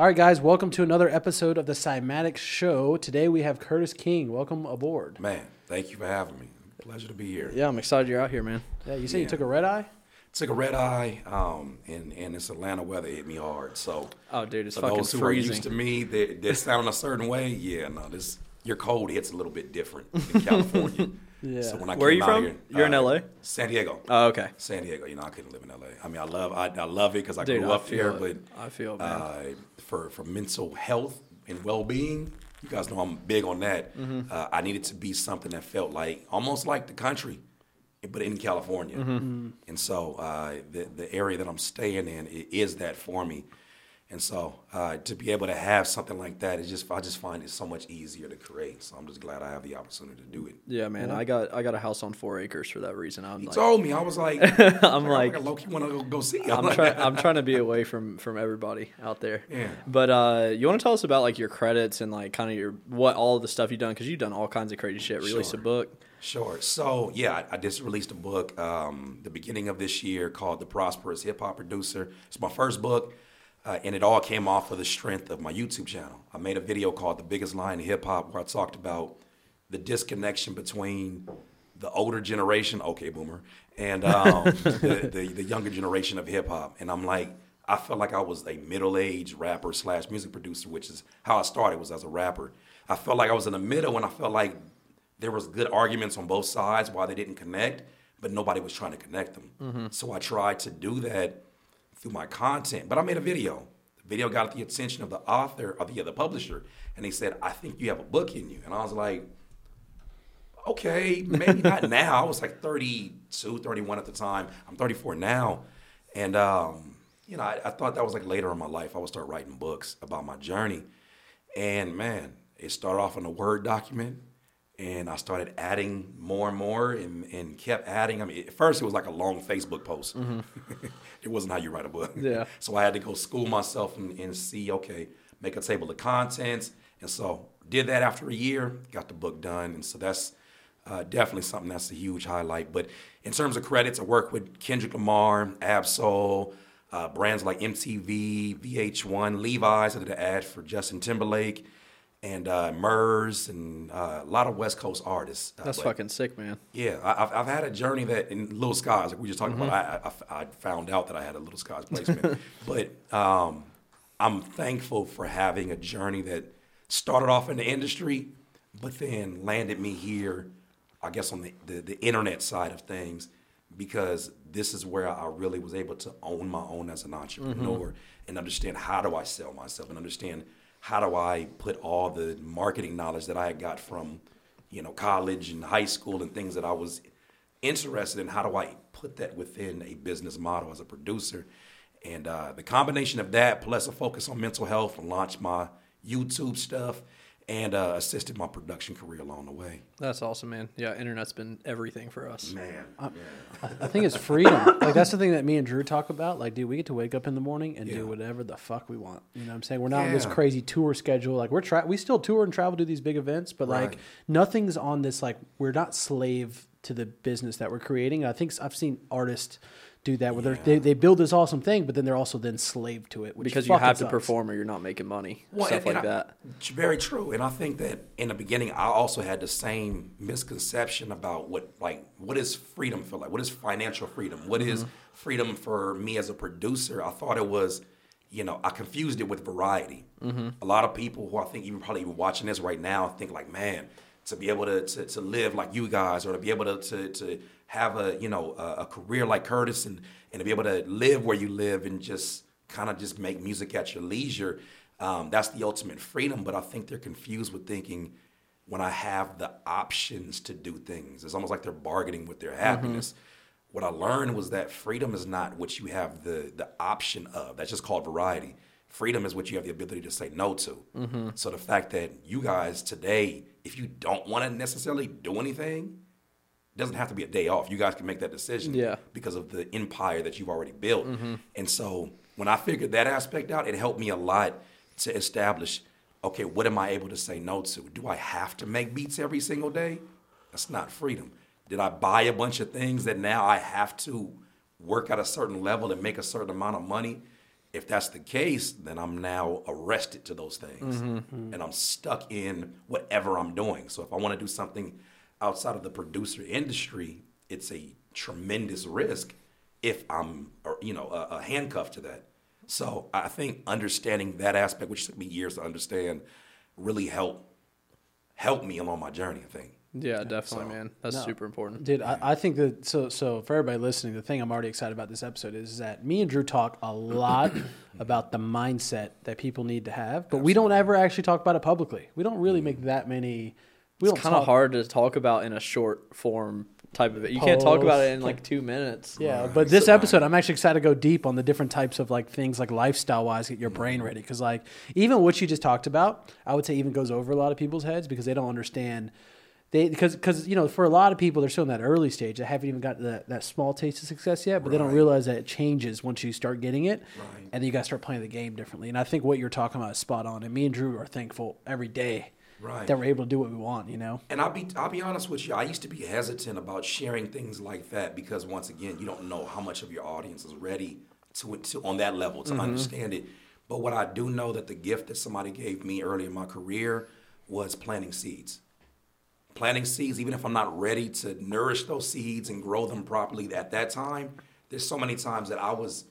All right, guys, welcome to another episode of the Cymatics Show. Today we have Curtiss King. Welcome aboard. Man, thank you for having me. Pleasure to be here. Yeah, I'm excited you're out here, man. Yeah, you said you took a red eye? Took a red eye, um, and and this Atlanta weather hit me hard. So Oh, dude, it's for fucking those who freezing. are used to me, they they sound a certain way. Yeah, no, this your cold hits a little bit different in California. Yeah. So when I Where are you out from? Here, You're in uh, LA? San Diego. Oh, okay. San Diego. You know, I couldn't live in LA. I mean, I love I, I love it because I Dude, grew I up here, feel but. I feel it, man. uh, for for mental health and well being, you guys know I'm big on that. Mm-hmm. Uh, I needed to be something that felt like almost like the country, but in California. Mm-hmm. And so uh, the the area that I'm staying in i- is that for me. And so uh, to be able to have something like that is just I just find it so much easier to create. So I'm just glad I have the opportunity to do it. yeah, man. I got I got a house on four acres for that reason. I'm He like, told me I was like, I'm like, I low-key want to go, see. I'm like- trying I'm trying to be away from from everybody out there. Yeah. But uh, you want to tell us about like your credits and like kind of your what all the stuff you've done because you've done all kinds of crazy shit. Released a book. Sure. So yeah, I, I just released a book um, the beginning of this year called "The Prosperous Hip Hop Producer." It's my first book, uh, and it all came off of the strength of my YouTube channel. I made a video called "The Biggest Lie in Hip Hop," where I talked about the disconnection between the older generation, okay, boomer, and um, the, the the younger generation of hip hop. And I'm like, I felt like I was a middle aged rapper slash music producer, which is how I started was as a rapper. I felt like I was in the middle, and I felt like there was good arguments on both sides why they didn't connect, but nobody was trying to connect them. So I tried to do that through my content. But I made a video. The video got the attention of the author, of the, the publisher, and they said, I think you have a book in you. And I was like, okay, maybe not now. I was like 32, 31 at the time. I'm 34 now. And, um, you know, I, I thought that was like later in my life. I would start writing books about my journey. And man, it started off in a Word document. And I started adding more and more and, and kept adding. I mean, at first it was like a long Facebook post. it wasn't how you write a book. Yeah. So I had to go school myself and, and see, okay, make a table of contents. And so did that after a year, got the book done. And so that's uh, definitely something that's a huge highlight. But in terms of credits, I work with Kendrick Lamar, Ab-Soul, uh, brands like MTV, VH1, Levi's. I did an ad for Justin Timberlake and uh, Murs and uh, a lot of West Coast artists. Uh, That's but- fucking sick, man. yeah, I- I've, I've had a journey that in Lil Skies, like we just talked about, I, I, I found out that I had a Lil Skies placement. but um, I'm thankful for having a journey that started off in the industry, but then landed me here, I guess, on the, the, the internet side of things, because this is where I really was able to own my own as an entrepreneur and understand how do I sell myself and understand how do I put all the marketing knowledge that I had got from, you know, college and high school and things that I was interested in, how do I put that within a business model as a producer? And uh, the combination of that plus a focus on mental health and launched my YouTube stuff and uh, assisted my production career along the way. That's awesome, man. Yeah, internet's been everything for us. Man, I think it's freedom. like that's the thing that me and Drew talk about. Like, dude, we get to wake up in the morning and Yeah. do whatever the fuck we want. You know what I'm saying? We're not on this crazy tour schedule. Like we're tra- we still tour and travel to these big events, but like nothing's on this like we're not slave to the business that we're creating. I think I've seen artists do that where they're they they build this awesome thing, but then they're also then slave to it. Which Because you fucking have to sucks. perform or you're not making money. Well, stuff and- like I- that. it's Very true, and I think that in the beginning, I also had the same misconception about what like what is freedom feel like. What is financial freedom? What is Mm-hmm. freedom for me as a producer? I thought it was, you know, I confused it with variety. Mm-hmm. A lot of people who I think even probably even watching this right now think like, man, to be able to to, to live like you guys, or to be able to to, to have a you know a, a career like Curtiss, and and to be able to live where you live and just kind of just make music at your leisure. Um, that's the ultimate freedom, but I think they're confused with thinking when I have the options to do things. It's almost like they're bargaining with their happiness. What I learned was that freedom is not what you have the the option of. That's just called variety. Freedom is what you have the ability to say no to. So the fact that you guys today, if you don't want to necessarily do anything, doesn't have to be a day off. You guys can make that decision Yeah. because of the empire that you've already built. And so when I figured that aspect out, it helped me a lot to establish okay, what am I able to say no to? Do I have to make beats every single day? That's not freedom. Did I buy a bunch of things that now I have to work at a certain level and make a certain amount of money? if that's the case, then I'm now arrested to those things, Mm-hmm. and I'm stuck in whatever I'm doing. So if I want to do something outside of the producer industry, it's a tremendous risk if I'm, you know, a, a handcuff to that. So I think understanding that aspect, which took me years to understand, really helped helped me along my journey. I think. Yeah, definitely, So, man. That's no. super important. Dude, I, I think that so so for everybody listening, the thing I'm already excited about this episode is that me and Drew talk a lot about the mindset that people need to have, but we don't ever actually talk about it publicly. We don't really make that many. We It's kind of hard to talk about in a short form type of it. You can't talk about it in like two minutes. Yeah, but this episode, I'm actually excited to go deep on the different types of like things like lifestyle wise, get your brain ready. Because like even what you just talked about, I would say even goes over a lot of people's heads because they don't understand. They because because you know for a lot of people they're still in that early stage. They haven't even got that, that small taste of success yet, but they don't realize that it changes once you start getting it, Right. and then you got to start playing the game differently. And I think what you're talking about is spot on. And me and Drew are thankful every day Right. that we're able to do what we want. You know. And I'll be I'll be honest with you. I used to be hesitant about sharing things like that because once again, you don't know how much of your audience is ready to, to on that level to mm-hmm. understand it. But what I do know that the gift that somebody gave me early in my career was planting seeds. Planting seeds, even if I'm not ready to nourish those seeds and grow them properly at that time, there's so many times that I was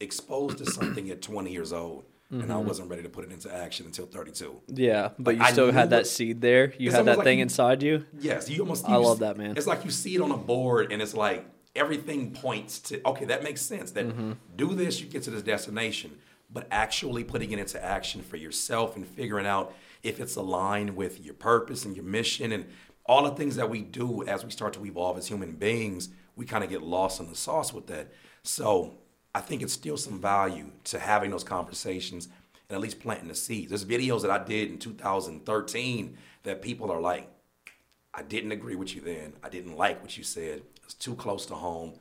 exposed to something at 20 years old and I wasn't ready to put it into action until 32. Yeah, but Like, you still had that seed there. You had that like thing you- inside you. Yes, you almost. I love that, man. It's like you see it on a board, and it's like everything points to okay, that makes sense. That Mm-hmm. do this, you get to this destination. But actually putting it into action for yourself and figuring out if it's aligned with your purpose and your mission and all the things that we do as we start to evolve as human beings, we kind of get lost in the sauce with that. So I think it's still some value to having those conversations and at least planting the seeds. There's videos that I did in 2013 that people are like, I didn't agree with you then. I didn't like what you said. It's too close to home.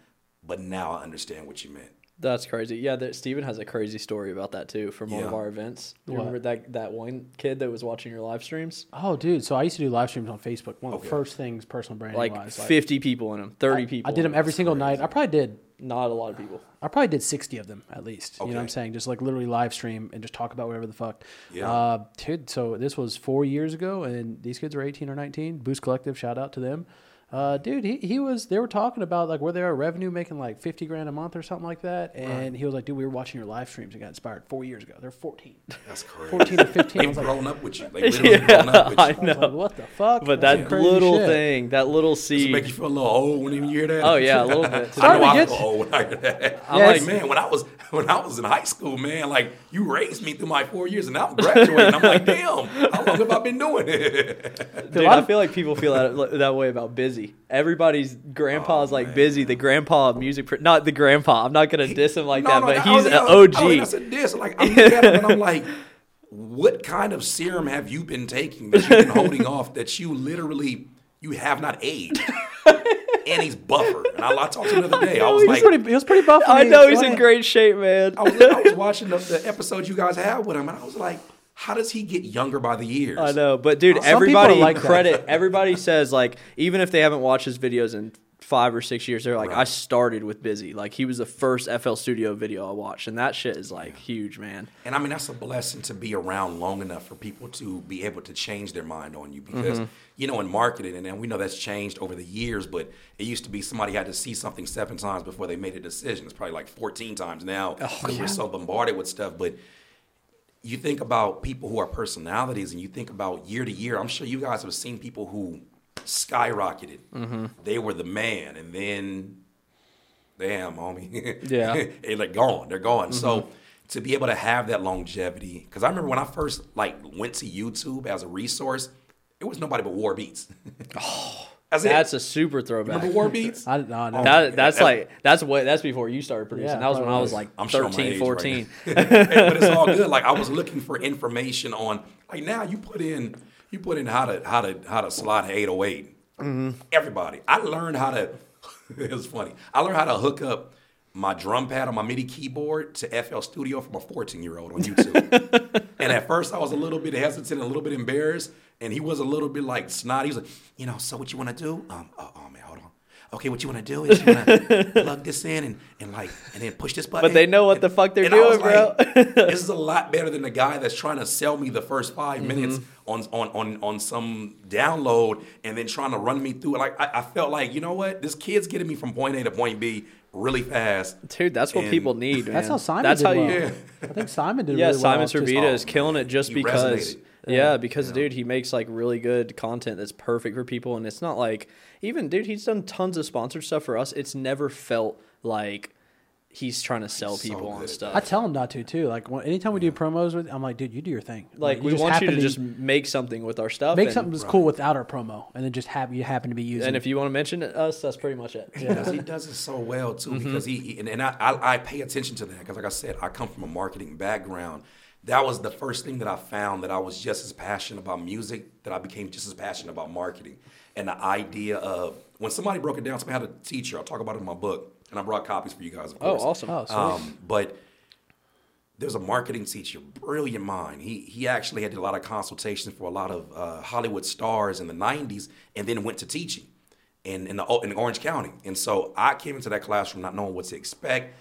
But now I understand what you meant. That's crazy. Yeah, that, Steven has a crazy story about that too from one of our events. You What? remember that that one kid that was watching your live streams? Oh, dude. So I used to do live streams on Facebook. One of the first things personal branding Like wise. 50 people in them, 30 I, people. I did them every single night. I probably did Not a lot of people. I probably did 60 of them at least. You know what I'm saying? Just like literally live stream and just talk about whatever the fuck. Yeah. Uh, dude, so this was four years ago, and these kids are 18 or 19. Boost Collective, shout out to them. Uh, dude, he, he was, they were talking about like where they are revenue making like 50 grand a month or something like that. And he was like, dude, we were watching your live streams and got inspired four years ago. They're 14. That's crazy. 14 or 15. I They've was like, grown up with you. They literally grown up with I you. I like, what the fuck? But That's that little shit. thing, that little Does it seed. make you feel a little old when you hear that? Oh, yeah, a little bit. I know I get- feel old when I hear that. I'm I'm like- like, man, when I was when I was in high school, man, like you raised me through my four years, and now I'm graduating. I'm like, damn, how long have I been doing it? Dude, I feel like people feel that that way about Busy. Everybody's grandpa's Oh, like man. Busy. The grandpa of music, pr- not the grandpa. I'm not gonna diss him like No, that, no, but I he's an I was- I OG. That's a diss. Like I him and I'm like, what kind of serum have you been taking that you've been holding off that you literally you have not aged? and he's buffer. And I, I talked to him the other day. I was He was, like, pretty, he was pretty buff. I know he's in great shape, man. I was, I was watching the, the episode you guys had with him, and I was like, how does he get younger by the years? I know, but dude, Some everybody like credit. Everybody says like, even if they haven't watched his videos in five or six years, they're like, I started with Busy. Like he was the first FL Studio video I watched, and that shit is like huge, man. And I mean, that's a blessing to be around long enough for people to be able to change their mind on you because, mm-hmm. you know, in marketing, and then we know that's changed over the years, but it used to be somebody had to see something seven times before they made a decision. It's probably like 14 times now oh, because we're so bombarded with stuff. But you think about people who are personalities and you think about year to year, I'm sure you guys have seen people who skyrocketed. Mm-hmm. They were the man, and then damn, homie. Yeah. they're like gone. They're gone. So mm-hmm. to be able to have that longevity, because I remember when I first like went to YouTube as a resource, it was nobody but War Beats. Oh, that's, That's it. a super throwback. remember War Beats? I, no, no. That, oh, that's That's- like that's way that's before you started producing. Yeah, that was when I was was. like I'm 13, age 14. right now. but it's all good. Like I was looking for information on like now you put in you put in how to how to how to slide an 808. Mm-hmm. Everybody. I learned how to it was funny. I learned how to hook up my drum pad on my MIDI keyboard to FL Studio from a 14 year old on YouTube. and at first I was a little bit hesitant, and a little bit embarrassed, and he was a little bit like snotty. He was like, you know, so what you want to do? Um, oh, oh man, hold on. okay, what you want to do is you want to plug this in and, and like and then push this button. But they know what And- the fuck they're and I was doing, bro. like, this is a lot better than the guy that's trying to sell me the first 5 Mm-hmm. minutes on, on on on some download and then trying to run me through. Like I, I felt like you know what, this kid's getting me from point A to point B really fast. Dude, that's what And people need. That's how Simon That's did how well. you. Yeah. I think Simon did Yeah, really Simon well. Servita is killing it just he because. resonated. Yeah, um, because dude, he makes like really good content that's perfect for people, and it's not like even dude, he's done tons of sponsored stuff for us. It's never felt like he's trying to sell so people good on stuff. I tell him not to too. Like when, anytime we do promos with, I'm like, dude, you do your thing. like we just want you happen to just make something with our stuff. make and, something that's cool without our promo, and then just have you happen to be using. And if you want to mention us, that's pretty much it. because he does it so well too. Mm-hmm. Because he, he- and, and I, I I pay attention to that because like I said, I come from a marketing background. That was the first thing that I found that I was just as passionate about music that I became just as passionate about marketing and the idea of when somebody broke it down. Somebody had a teacher. I'll talk about it in my book, and I brought copies for you guys. Of Oh, course. awesome. Oh, sweet. Um, but there's a marketing teacher, brilliant mind. He he actually had a lot of consultations for a lot of uh, Hollywood stars in the '90s, and then went to teaching in in, the, in Orange County. And so I came into that classroom not knowing what to expect.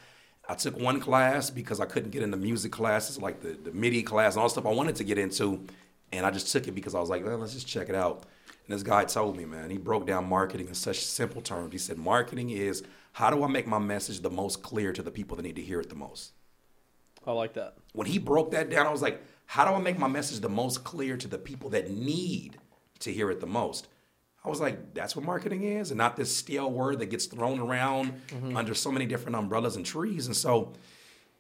I took one class because I couldn't get into music classes like the the MIDI class and all the stuff I wanted to get into, and I just took it because I was like, well, let's just check it out. And this guy told me, man, he broke down marketing in such simple terms. He said, marketing is how do I make my message the most clear to the people that need to hear it the most I like that. when he broke that down, I was like, how do I make my message the most clear to the people that need to hear it the most? I was like, that's what marketing is, and not this stale word that gets thrown around mm-hmm. under so many different umbrellas and trees. And so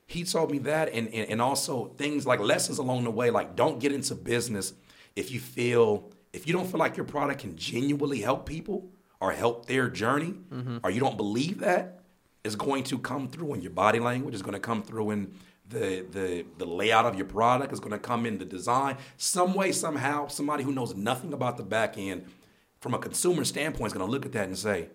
he told me that, and, and, and also things like lessons along the way, like don't get into business if you feel, if you don't feel like your product can genuinely help people or help their journey, mm-hmm. or you don't believe that, is going to come through in your body language, is going to come through in the, the, the layout of your product, is going to come in the design. Some way, somehow, somebody who knows nothing about the back end from a consumer standpoint is going to look at that and say,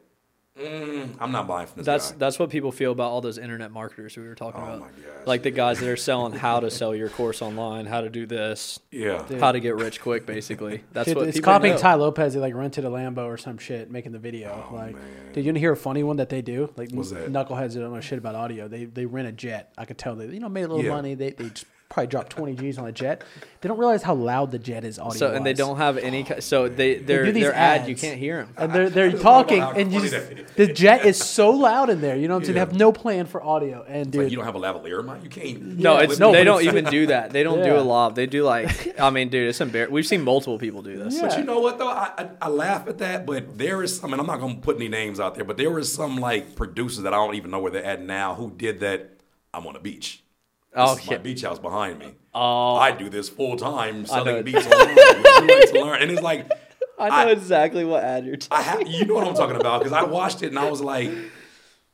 mm, I'm not buying from this That's guy. that's what people feel about all those internet marketers we were talking Oh about. my gosh. Like the guys that are selling how to sell your course online, how to do this, yeah. how to get rich quick, basically. That's Dude, what it's people copying know. Tai Lopez. He like rented a Lambo or some shit, making the video. like, did you hear a funny one that they do? Like, Oh, What's that? knuckleheads that don't know shit about audio. They they rent a jet. I could tell they you know made a little Yeah. money. They they just probably dropped twenty G's on a jet. They don't realize how loud the jet is audio. So and they don't have any. So they their do these their ad you can't hear them. And they're they're talking, and you just, the jet is so loud in there. You know what I'm saying? They Yeah. have no plan for audio. And dude, like you don't have a lavalier mic. You can't. No, Yeah, it's no, they don't even do that. They don't do a lot. They do like I mean, dude, it's embarrassing. We've seen multiple people do this. Yeah. But you know what though? I, I, I laugh at that, but there is I mean, I'm not gonna put any names out there, but there was some like producers that I don't even know where they're at now who did that. I'm on a beach. This Oh, is my beach house behind me. Oh. I do this full time selling beats online. To learn? And it's like I know I- exactly what ad you're I talking. have, you know what I'm talking about because I watched it and I was like,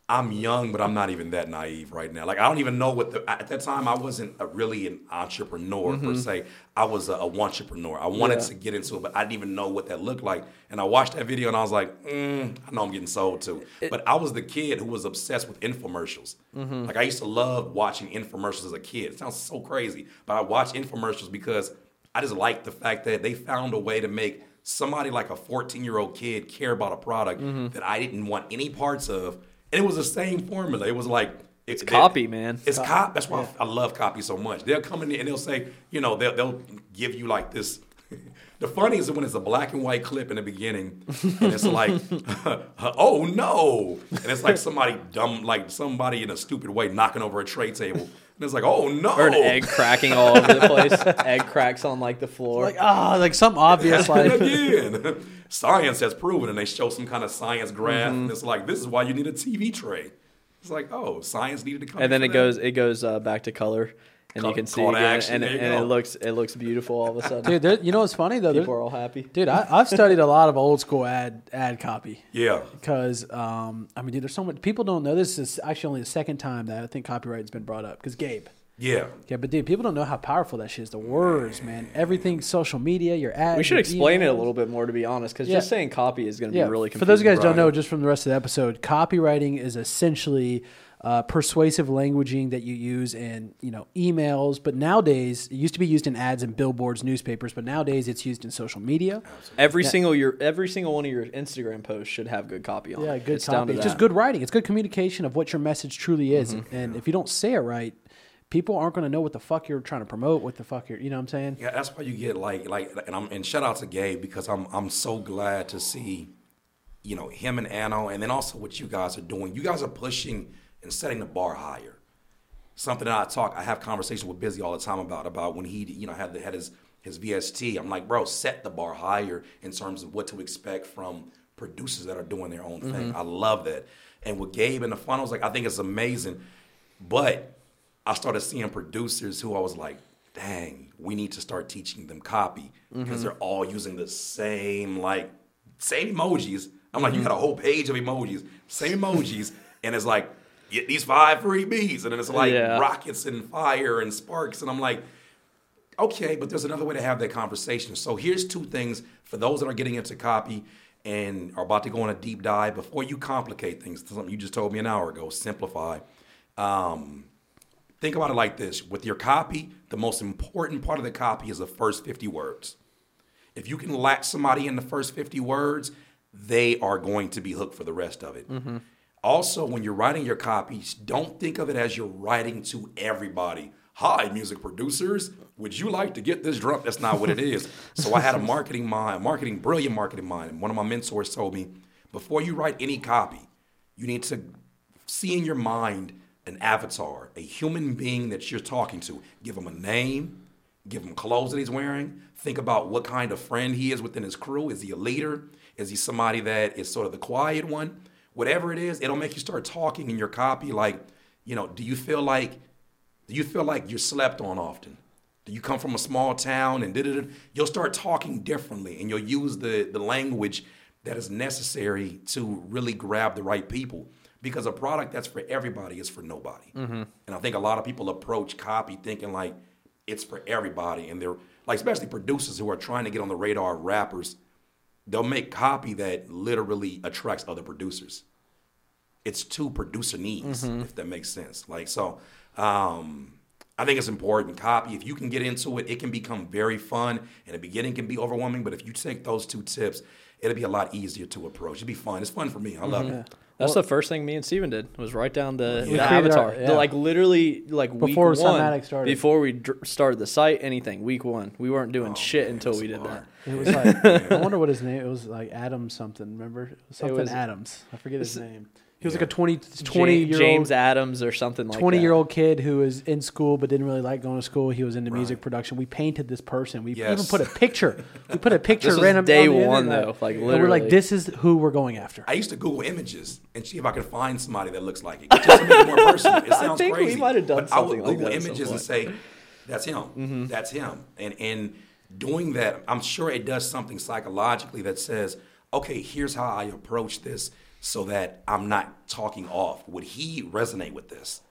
I'm young, but I'm not even that naive right now. Like I don't even know what the at that time I wasn't a, really an entrepreneur per mm-hmm. se. I was a, a entrepreneur. I wanted Yeah. to get into it, but I didn't even know what that looked like. And I watched that video and I was like, mm, I know I'm getting sold to. but I was the kid who was obsessed with infomercials. Mm-hmm. Like I used to love watching infomercials as a kid. It sounds so crazy, but I watched infomercials because I just liked the fact that they found a way to make somebody like a 14 year old kid care about a product mm-hmm. that I didn't want any parts of. And it was the same formula. It was like it's copy, man. It's cop. That's why I love copy so much. They'll come in and they'll say, you know, they'll, they'll give you like this. The funny is when it's a black and white clip in the beginning, and it's like, "Oh no!" and it's like somebody dumb, like somebody in a stupid way knocking over a tray table, and it's like, "Oh no!" Or an egg cracking all over the place. egg cracks on like the floor. like ah, like some obvious And like again, science has proven, and they show some kind of science graph, Mm-hmm. and it's like, this is why you need a TV tray. It's like, oh, science needed to come. and then it that? goes it goes uh, back to color, and Call- you can see call to again, action, and, and it looks it looks beautiful all of a sudden. dude. there- You know what's funny though? People are all happy. Dude, I, I've studied a lot of old school ad ad copy. Yeah. because um, I mean, dude, there's so much people don't know. This is actually only the second time that I think copyright's been brought up. Because Gabe, Yeah. yeah, but dude, people don't know how powerful that shit is. The words, man, everything, social media, your ads. We should your explain it a little bit more, to be honest, because Yeah. just saying copy is going to Yeah, be really confusing. for those guys who don't know, just from the rest of the episode, copywriting is essentially uh, persuasive languaging that you use in you know emails. But nowadays, it used to be used in ads and billboards, newspapers. But nowadays, it's used in social media. Every single your every single one of your Instagram posts should have good copy on Yeah, it. good it's down copy. to It's just good writing. It's good communication of what your message truly is. Mm-hmm. And if you don't say it right, people aren't going to know what the fuck you're trying to promote. What the fuck you're, you know what I'm saying? Yeah, that's why you get like like and I'm and shout out to Gabe because I'm I'm so glad to see, you know, him and Anno and then also what you guys are doing. You guys are pushing and setting the bar higher. Something that I talk, I have conversations with Busy all the time about about when he you know had the, had his his VST. I'm like, bro, set the bar higher in terms of what to expect from producers that are doing their own thing. Mm-hmm. I love that. And with Gabe and the funnels, like I think it's amazing. But I started seeing producers who I was like, dang, we need to start teaching them copy mm-hmm. because they're all using the same like same emojis. I'm like, you mm-hmm. got a whole page of emojis, same emojis, and it's like get these five freebies. and then it's like Yeah. rockets and fire and sparks, and I'm like, okay, but there's another way to have that conversation. So here's two things for those that are getting into copy and are about to go on a deep dive. Before you complicate things, something you just told me an hour ago, simplify. Um, think about it like this: with your copy, the most important part of the copy is the first 50 words. If you can latch somebody in the first 50 words, they are going to be hooked for the rest of it. Also, when you're writing your copies, don't think of it as you're writing to everybody. Hi, music producers, would you like to get this drum? That's not what it is. so I had a marketing mind, marketing, brilliant marketing mind. And one of my mentors told me, before you write any copy, you need to see in your mind an avatar, a human being that you're talking to. Give him a name, give him clothes that he's wearing. Think about what kind of friend he is within his crew. Is he a leader? Is he somebody that is sort of the quiet one? Whatever it is, it'll make you start talking in your copy. Like, you know, do you feel like do you feel like you're slept on often? Do you come from a small town and You'll start talking differently, and you'll use the the language that is necessary to really grab the right people. Because a product that's for everybody is for nobody. Mm-hmm. And I think a lot of people approach copy thinking like it's for everybody, and they're like, especially producers who are trying to get on the radar of rappers. They'll make copy that literally attracts other producers it's to producer needs, if that makes sense. Like so, um, I think it's important. Copy, if you can get into it, it can become very fun. In the beginning, can be overwhelming, but if you take those two tips, it'll be a lot easier to approach. It'll be fun. It's fun for me. I love it. That's the first thing me and Steven did was write down the, the avatar. our- The, like literally like week Before one Cymatic started. before we dr- started the site anything week one we weren't doing Oh, shit man, until we did smart. that. It was like I wonder what his name. It was like Adam something. Remember something was- Adams. I forget his name. He was Yeah. like a 20, Ja- 20 year James old. Adams or something like 20 that. year old kid who was in school but didn't really like going to school. He was into music production. We painted this person. We even put a picture. We put a picture This was random day on the one, internet. though, like, and we're like, this is who we're going after. I used to Google images and see if I could find somebody that looks like it. Just to make it more personal. It sounds think we crazy. might have done but I would something like Google that images and say, "That's him. Mm-hmm. That's him." And and doing that, I'm sure it does something psychologically that says, "Okay, here's how I approach this, so that I'm not talking off. Would he resonate with this?"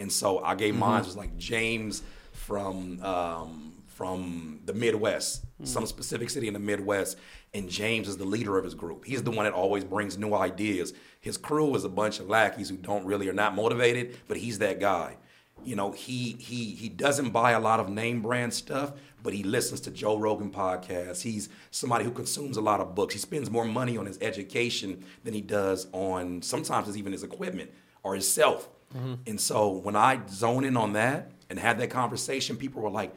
And so I gave mine Mm-hmm. was like James from um, from the Midwest, Mm. some specific city in the Midwest, and James is the leader of his group. He's the one that always brings new ideas. His crew is a bunch of lackeys who don't really are not motivated, but he's that guy. You know, he he he doesn't buy a lot of name brand stuff, but he listens to Joe Rogan podcasts. He's somebody who consumes a lot of books. He spends more money on his education than he does on sometimes it's even his equipment or his self. Mm-hmm. And so when I zone in on that and had that conversation, people were like,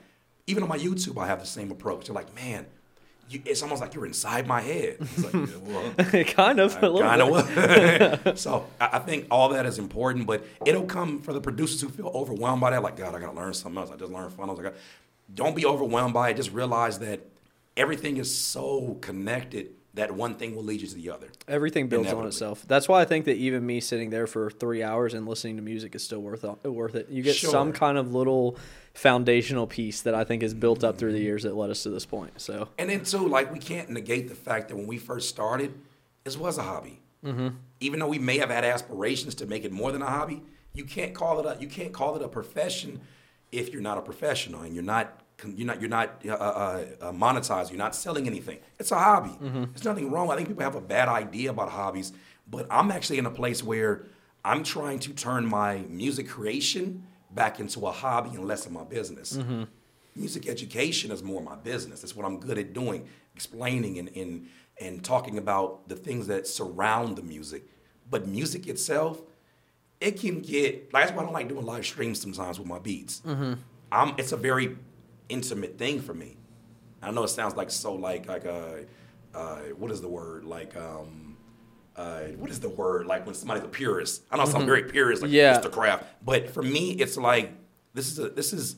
even on my YouTube, I have the same approach. They're like, man, you, it's almost like you're inside my head. It's like, well, kind of a little kind bit. of. so I, I think all that is important, but it'll come for the producers who feel overwhelmed by that. Like, God, I gotta learn something else. I just learned funnels. I got. Don't be overwhelmed by it. Just realize that everything is so connected that one thing will lead you to the other. Everything builds on itself. That's why I think that even me sitting there for three hours and listening to music is still worth it. Worth it. You get some kind of little foundational piece that I think is built up through the years that led us to this point. So And then too, like we can't negate the fact that when we first started, this was a hobby. Mm-hmm. Even though we may have had aspirations to make it more than a hobby, you can't call it a you can't call it a profession if you're not a professional and you're not you're not you're not uh, uh, uh, monetized. You're not selling anything. It's a hobby. There's nothing wrong. I think people have a bad idea about hobbies, but I'm actually in a place where I'm trying to turn my music creation back into a hobby and less of my business. Music education is more my business. That's what I'm good at doing, explaining and, and, and talking about the things that surround the music. But music itself, it can get, like that's why I don't like doing live streams sometimes with my beats. I'm, it's a very intimate thing for me. I know it sounds like so like like uh, uh what is the word like um uh what is the word like when somebody's a purist. I know I'm very purist like Yeah. Mr. Craft, but for me it's like this is a this is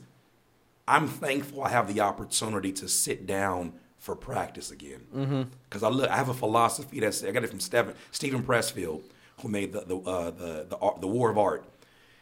I'm thankful I have the opportunity to sit down for practice again. Because I look, I have a philosophy that's I got it from Stephen Steven Pressfield, who made the the uh, the the, art, the War of Art.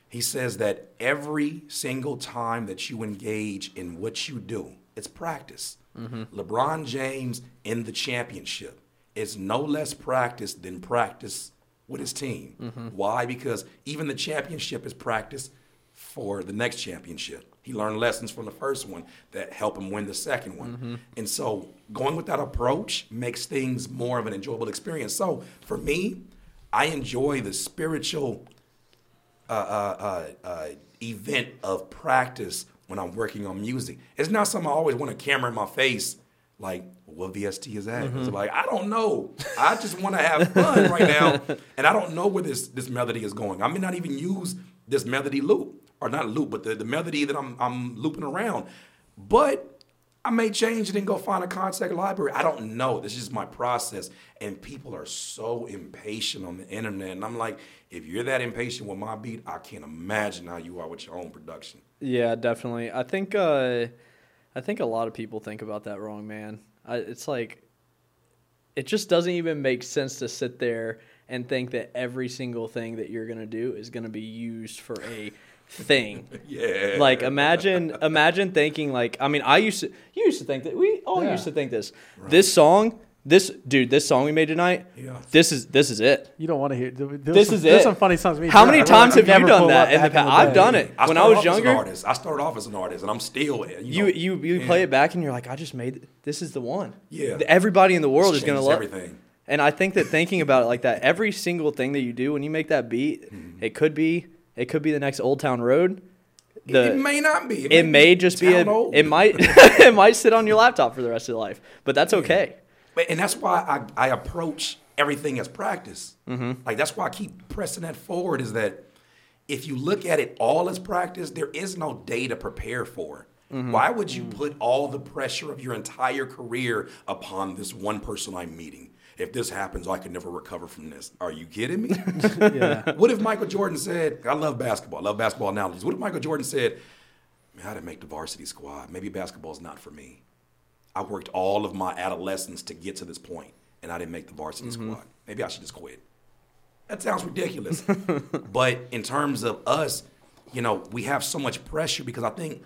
He says that every single time that you engage in what you do, it's practice. Mm-hmm. LeBron James in the championship is no less practice than practice with his team. Mm-hmm. Why? Because even the championship is practice for the next championship. He learned lessons from the first one that help him win the second one. Mm-hmm. And so going with that approach makes things more of an enjoyable experience. So for me, I enjoy the spiritual uh, uh, uh, uh, event of practice when I'm working on music. It's not something I always want a camera in my face, like, what VST is that? It's like, I don't know. I just want to have fun right now. And I don't know where this, this melody is going. I may not even use this melody loop, or not loop, but the, the melody that I'm, I'm looping around. But I may change it and go find a Kontakt library. I don't know. This is my process. And people are so impatient on the internet. And I'm like, if you're that impatient with my beat, I can't imagine how you are with your own production. Yeah, definitely. I think uh, I think a lot of people think about that wrong, man. I, it's like it just doesn't even make sense to sit there and think that every single thing that you're gonna do is gonna be used for a thing. Yeah. Like imagine imagine thinking like I mean I used to you used to think that we all Yeah. used to think this. This song, this dude, this song we made tonight, Yeah. this is this is it. You don't want to hear. This some, is There's it. some funny songs. How many times have you done that in the past? I've done it. I when I was younger- an artist. I started off as an artist, and I'm still. You, You know, you you yeah. play it back and you're like, I just made this is the one. Yeah. Everybody in the world It's is gonna love everything. And I think that thinking about it like that, every single thing that you do when you make that beat, Mm-hmm. it could be it could be the next Old Town Road. it may not be. it may just be a, old. it might it might sit on your laptop for the rest of your life, but that's okay. But- And that's why I, I approach everything as practice. Mm-hmm. Like that's why I keep pressing that forward. Is that if you look at it all as practice, there is no day to prepare for. Mm-hmm. Why would you put all the pressure of your entire career upon this one person I'm meeting? If this happens, I could never recover from this. Are you kidding me? Yeah. what if Michael Jordan said, I love basketball, I love basketball analogies. What if Michael Jordan said, Man, I didn't make the varsity squad. Maybe basketball is not for me. I worked all of my adolescence to get to this point, and I didn't make the varsity mm-hmm. squad. Maybe I should just quit. That sounds ridiculous. but in terms of us, you know, we have so much pressure because I think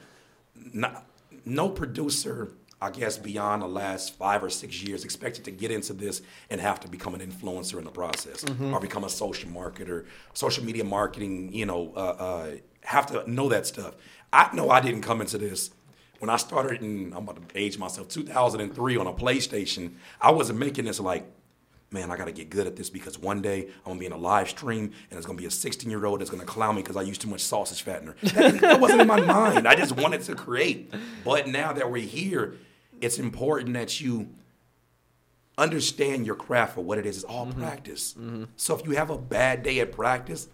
not, no producer, I guess, beyond the last five or six years expected to get into this and have to become an influencer in the process or become a social marketer, social media marketing, you know, uh, uh, have to know that stuff. I know I didn't come into this when I started in, I'm about to age myself, 2003 on a PlayStation. I wasn't making this like, man, I got to get good at this because one day I'm gonna be in a live stream and it's gonna be a 16 year old that's gonna clown me because I used too much sausage fattener. That, that wasn't in my mind. I just wanted to create. But now that we're here, it's important that you understand your craft for what it is. It's all mm-hmm. practice. Mm-hmm. So if you have a bad day at practice,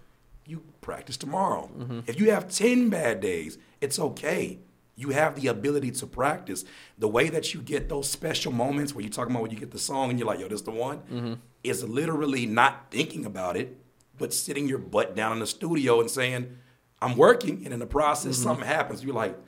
you practice tomorrow. Mm-hmm. If you have 10 bad days, it's okay. You have the ability to practice. The way that you get those special moments where you're talking about when you get the song and you're like, yo, this is the one, is literally not thinking about it, but sitting your butt down in the studio and saying, I'm working. And in the process, something happens. You're like,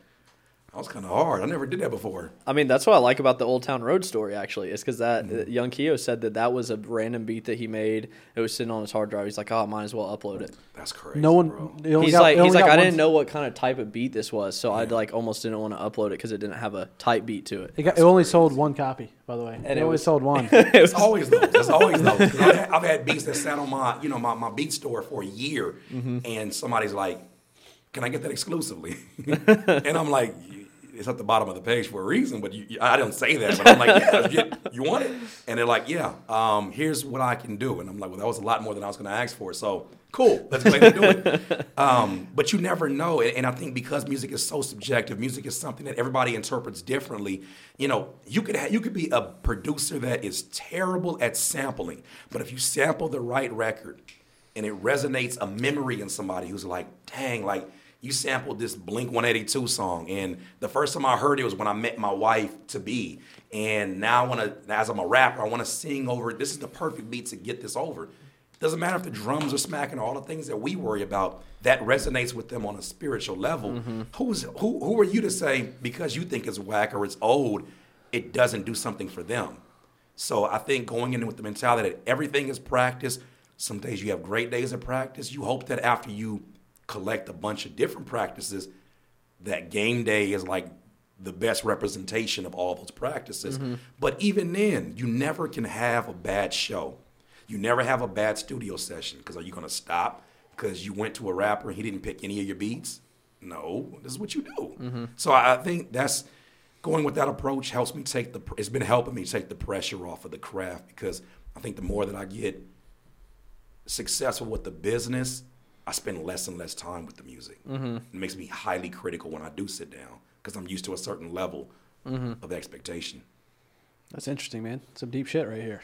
that was kind of hard. I never did that before. I mean, that's what I like about the Old Town Road story. Actually, is because that Mm-hmm. YoungKio said that that was a random beat that he made. It was sitting on his hard drive. He's like, oh, I might as well upload it. That's crazy. No one. bro. they He's got- like, he's like, I didn't know what kind of type of beat this was, so I like almost didn't want to upload it because it didn't have a type beat to it. It, got, it only sold one copy, by the way. And it, it only was- sold one. It's always those. It's always those. 'Cause I've, had, I've had beats that sat on my, you know, my, my beat store for a year, and somebody's like, "Can I get that exclusively?" and I'm like, "It's at the bottom of the page for a reason." But you, I don't say that. But I'm like, "Yeah, you, you want it?" And they're like, "Yeah. Um, here's what I can do." And I'm like, "Well, that was a lot more than I was going to ask for." So Cool, let's ahead and do it. Um, but you never know, and, and I think because music is so subjective, music is something that everybody interprets differently. You know, you could ha- you could be a producer that is terrible at sampling, but if you sample the right record and it resonates a memory in somebody who's like, dang, like you sampled this Blink 182 song, and the first time I heard it was when I met my wife to be, and now I want to, as I'm a rapper, I want to sing over. it. This is the perfect beat to get this over. Doesn't matter if the drums are smacking, or all the things that we worry about. That resonates with them on a spiritual level. Mm-hmm. Who's who? Who are you to say because you think it's whack or it's old, it doesn't do something for them? So I think going in with the mentality that everything is practice. Some days you have great days of practice. You hope that after you collect a bunch of different practices, that game day is like the best representation of all those practices. Mm-hmm. But even then, you never can have a bad show. You never have a bad studio session because are you going to stop because you went to a rapper and he didn't pick any of your beats? No, this is what you do. Mm-hmm. So I I think that's going with that approach helps me take the. It's been helping me take the pressure off of the craft because I think the more that I get successful with the business, I spend less and less time with the music. Mm-hmm. It makes me highly critical when I do sit down because I'm used to a certain level mm-hmm. of expectation. That's interesting, man. Some deep shit right here.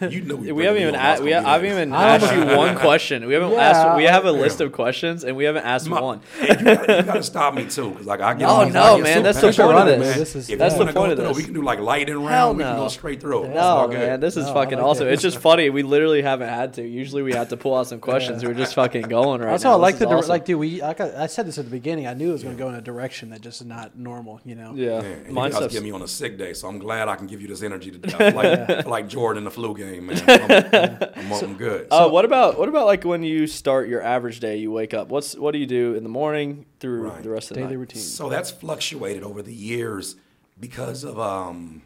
And you knew We bring haven't even on, I was a- we ha- I've even asked you one question. We haven't Yeah, asked. We have a yeah. list of questions, and we haven't asked My- one. Hey, you, gotta, you gotta stop me too, because like I get. Oh, no, no, man, so that's the point of this. This is- If That's you the wanna go point of through, this. We can do like lightning round. Hell We can no. go straight through. No, good. man, this is No, fucking like awesome. that. It's just funny. We literally haven't had to. Usually, we have to pull out some questions. We're just fucking going right That's now. how I like the is dir- awesome. like, dude. We I, I said this at the beginning. I knew it was going to go in a direction that just is not normal. You know. Yeah, Yeah, and you guys stuff's- get me on a sick day, so I'm glad I can give you this energy today. I feel like, like Jordan in the flu game, man. I'm, I'm, I'm good. Uh, what about what about like when you start your average day? You wake up. What's what do you do in the morning through Right. the rest of the Daily night? routine. So that's fluctuated over the years because of um,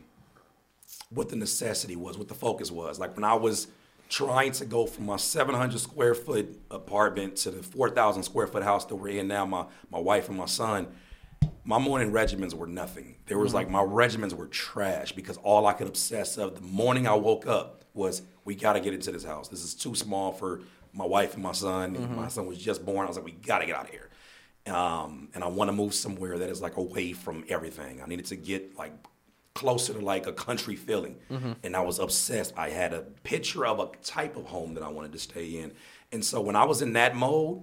what the necessity was, what the focus was. Like when I was trying to go from my 700 square foot apartment to the 4,000 square foot house that we're in now, my, my wife and my son, my morning regimens were nothing. There was mm-hmm. like my regimens were trash because all I could obsess of the morning I woke up was we got to get into this house. This is too small for my wife and my son. And my mm-hmm. son was just born. I was like, we got to get out of here. Um, and I want to move somewhere that is like away from everything. I needed to get like closer to like a country feeling. Mm-hmm. And I was obsessed. I had a picture of a type of home that I wanted to stay in. And so when I was in that mode,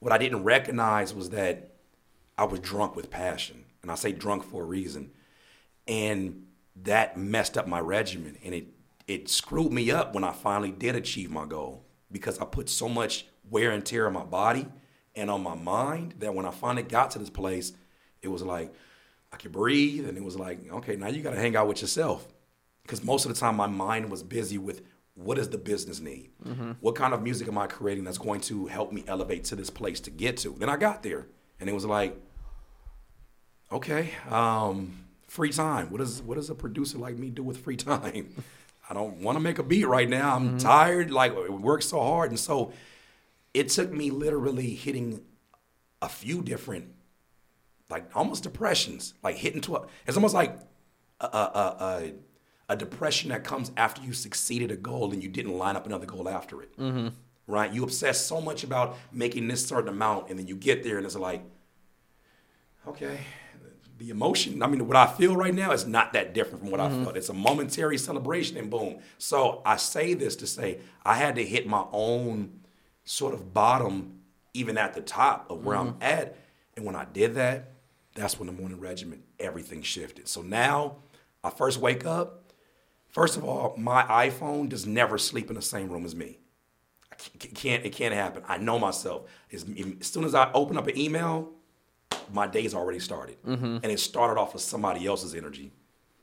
what I didn't recognize was that I was drunk with passion. And I say drunk for a reason. And that messed up my regimen and it it screwed me up when I finally did achieve my goal because I put so much wear and tear on my body and on my mind that when I finally got to this place, it was like I could breathe and it was like, okay, now you got to hang out with yourself. Because most of the time my mind was busy with what does the business need? Mm-hmm. What kind of music am I creating that's going to help me elevate to this place to get to? Then I got there and it was like, okay, um, free time. What does what does a producer like me do with free time? I don't want to make a beat right now. I'm tired. Like it works so hard, and so it took me literally hitting a few different, like almost depressions, like hitting to a. It's almost like a a, a, a, a depression that comes after you succeeded a goal and you didn't line up another goal after it. Right? You obsess so much about making this certain amount, and then you get there, and it's like, okay, the emotion, I mean, what I feel right now is not that different from what I mm-hmm. felt. It's a momentary celebration and boom. So I say this to say I had to hit my own sort of bottom, even at the top of where I'm mm-hmm. at. And when I did that, that's when the morning regimen, everything shifted. So now I first wake up. First of all, my iPhone does never sleep in the same room as me. I can't, can't it can't happen. I know myself. As, as soon as I open up an email, my day's already started. And it started off with somebody else's energy.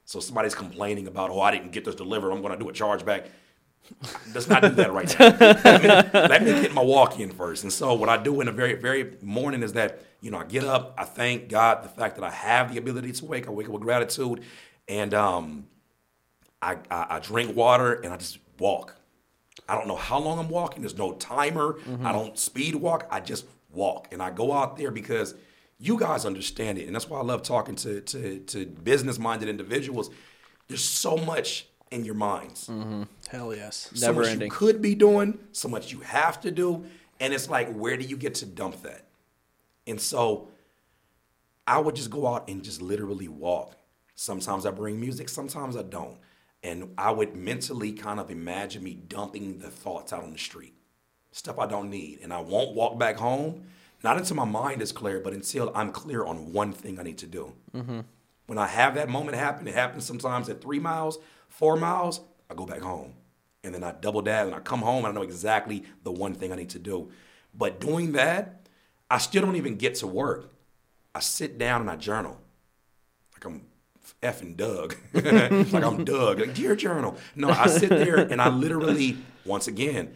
So somebody's complaining about, oh, I didn't get this delivered. I'm going to do a chargeback. Let's not do that right now. let, me, let me get my walk in first. And so what I do in the very, very morning is that, you know, I get up, I thank God the fact that I have the ability to wake. I wake up with gratitude. And um, I, I, I drink water and I just walk. I don't know how long I'm walking. There's no timer. I don't speed walk. I just walk. And I go out there because you guys understand it. And that's why I love talking to, to, to business minded individuals. There's so much in your minds. Mm-hmm. Hell yes. So Never much ending. you could be doing, so much you have to do. And it's like, where do you get to dump that? And so I would just go out and just literally walk. Sometimes I bring music, sometimes I don't. And I would mentally kind of imagine me dumping the thoughts out on the street, stuff I don't need. And I won't walk back home, not until my mind is clear, but until I'm clear on one thing I need to do. Mm-hmm. When I have that moment happen, it happens sometimes at three miles, four miles, I go back home. And then I double dab and I come home and I know exactly the one thing I need to do. But doing that, I still don't even get to work. I sit down and I journal. Like I'm effing Doug. like I'm Doug. Like, dear journal. No, I sit there and I literally, once again,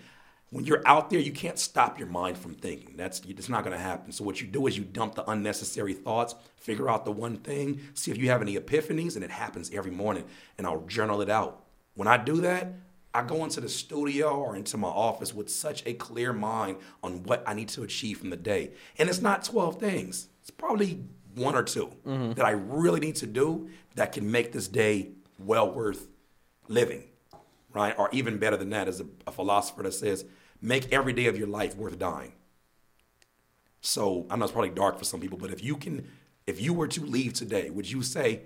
when you're out there, you can't stop your mind from thinking. That's it's not going to happen. So what you do is you dump the unnecessary thoughts, figure out the one thing, see if you have any epiphanies, and it happens every morning. And I'll journal it out. When I do that, I go into the studio or into my office with such a clear mind on what I need to achieve from the day. And it's not 12 things. It's probably one or 2 mm-hmm. that I really need to do that can make this day well worth living, right? Or even better than that, is a, a philosopher that says, make every day of your life worth dying. So I know it's probably dark for some people, but if you can, if you were to leave today, would you say,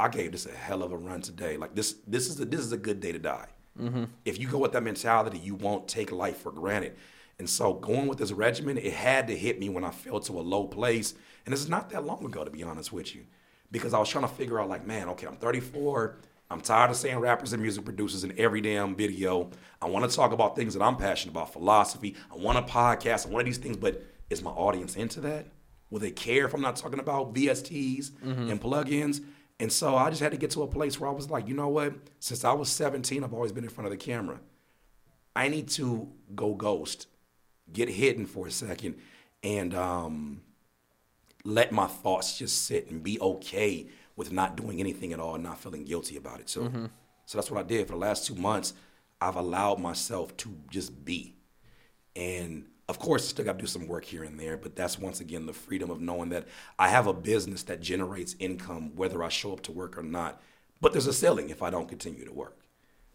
I gave this a hell of a run today. Like this, this is a, this is a good day to die. Mm-hmm. If you go with that mentality, you won't take life for granted. And so going with this regimen, it had to hit me when I fell to a low place. And this is not that long ago, to be honest with you, because I was trying to figure out like, man, okay, I'm 34. I'm tired of saying rappers and music producers in every damn video. I want to talk about things that I'm passionate about, philosophy. I want a podcast. I want these things, but is my audience into that? Will they care if I'm not talking about VSTs and plugins? And so I just had to get to a place where I was like, you know what? Since I was 17, I've always been in front of the camera. I need to go ghost, get hidden for a second, and um, let my thoughts just sit and be okay with not doing anything at all and not feeling guilty about it. So, mm-hmm. so that's what I did for the last two months. I've allowed myself to just be, and of course, still got to do some work here and there. But that's once again the freedom of knowing that I have a business that generates income whether I show up to work or not. But there's a ceiling if I don't continue to work.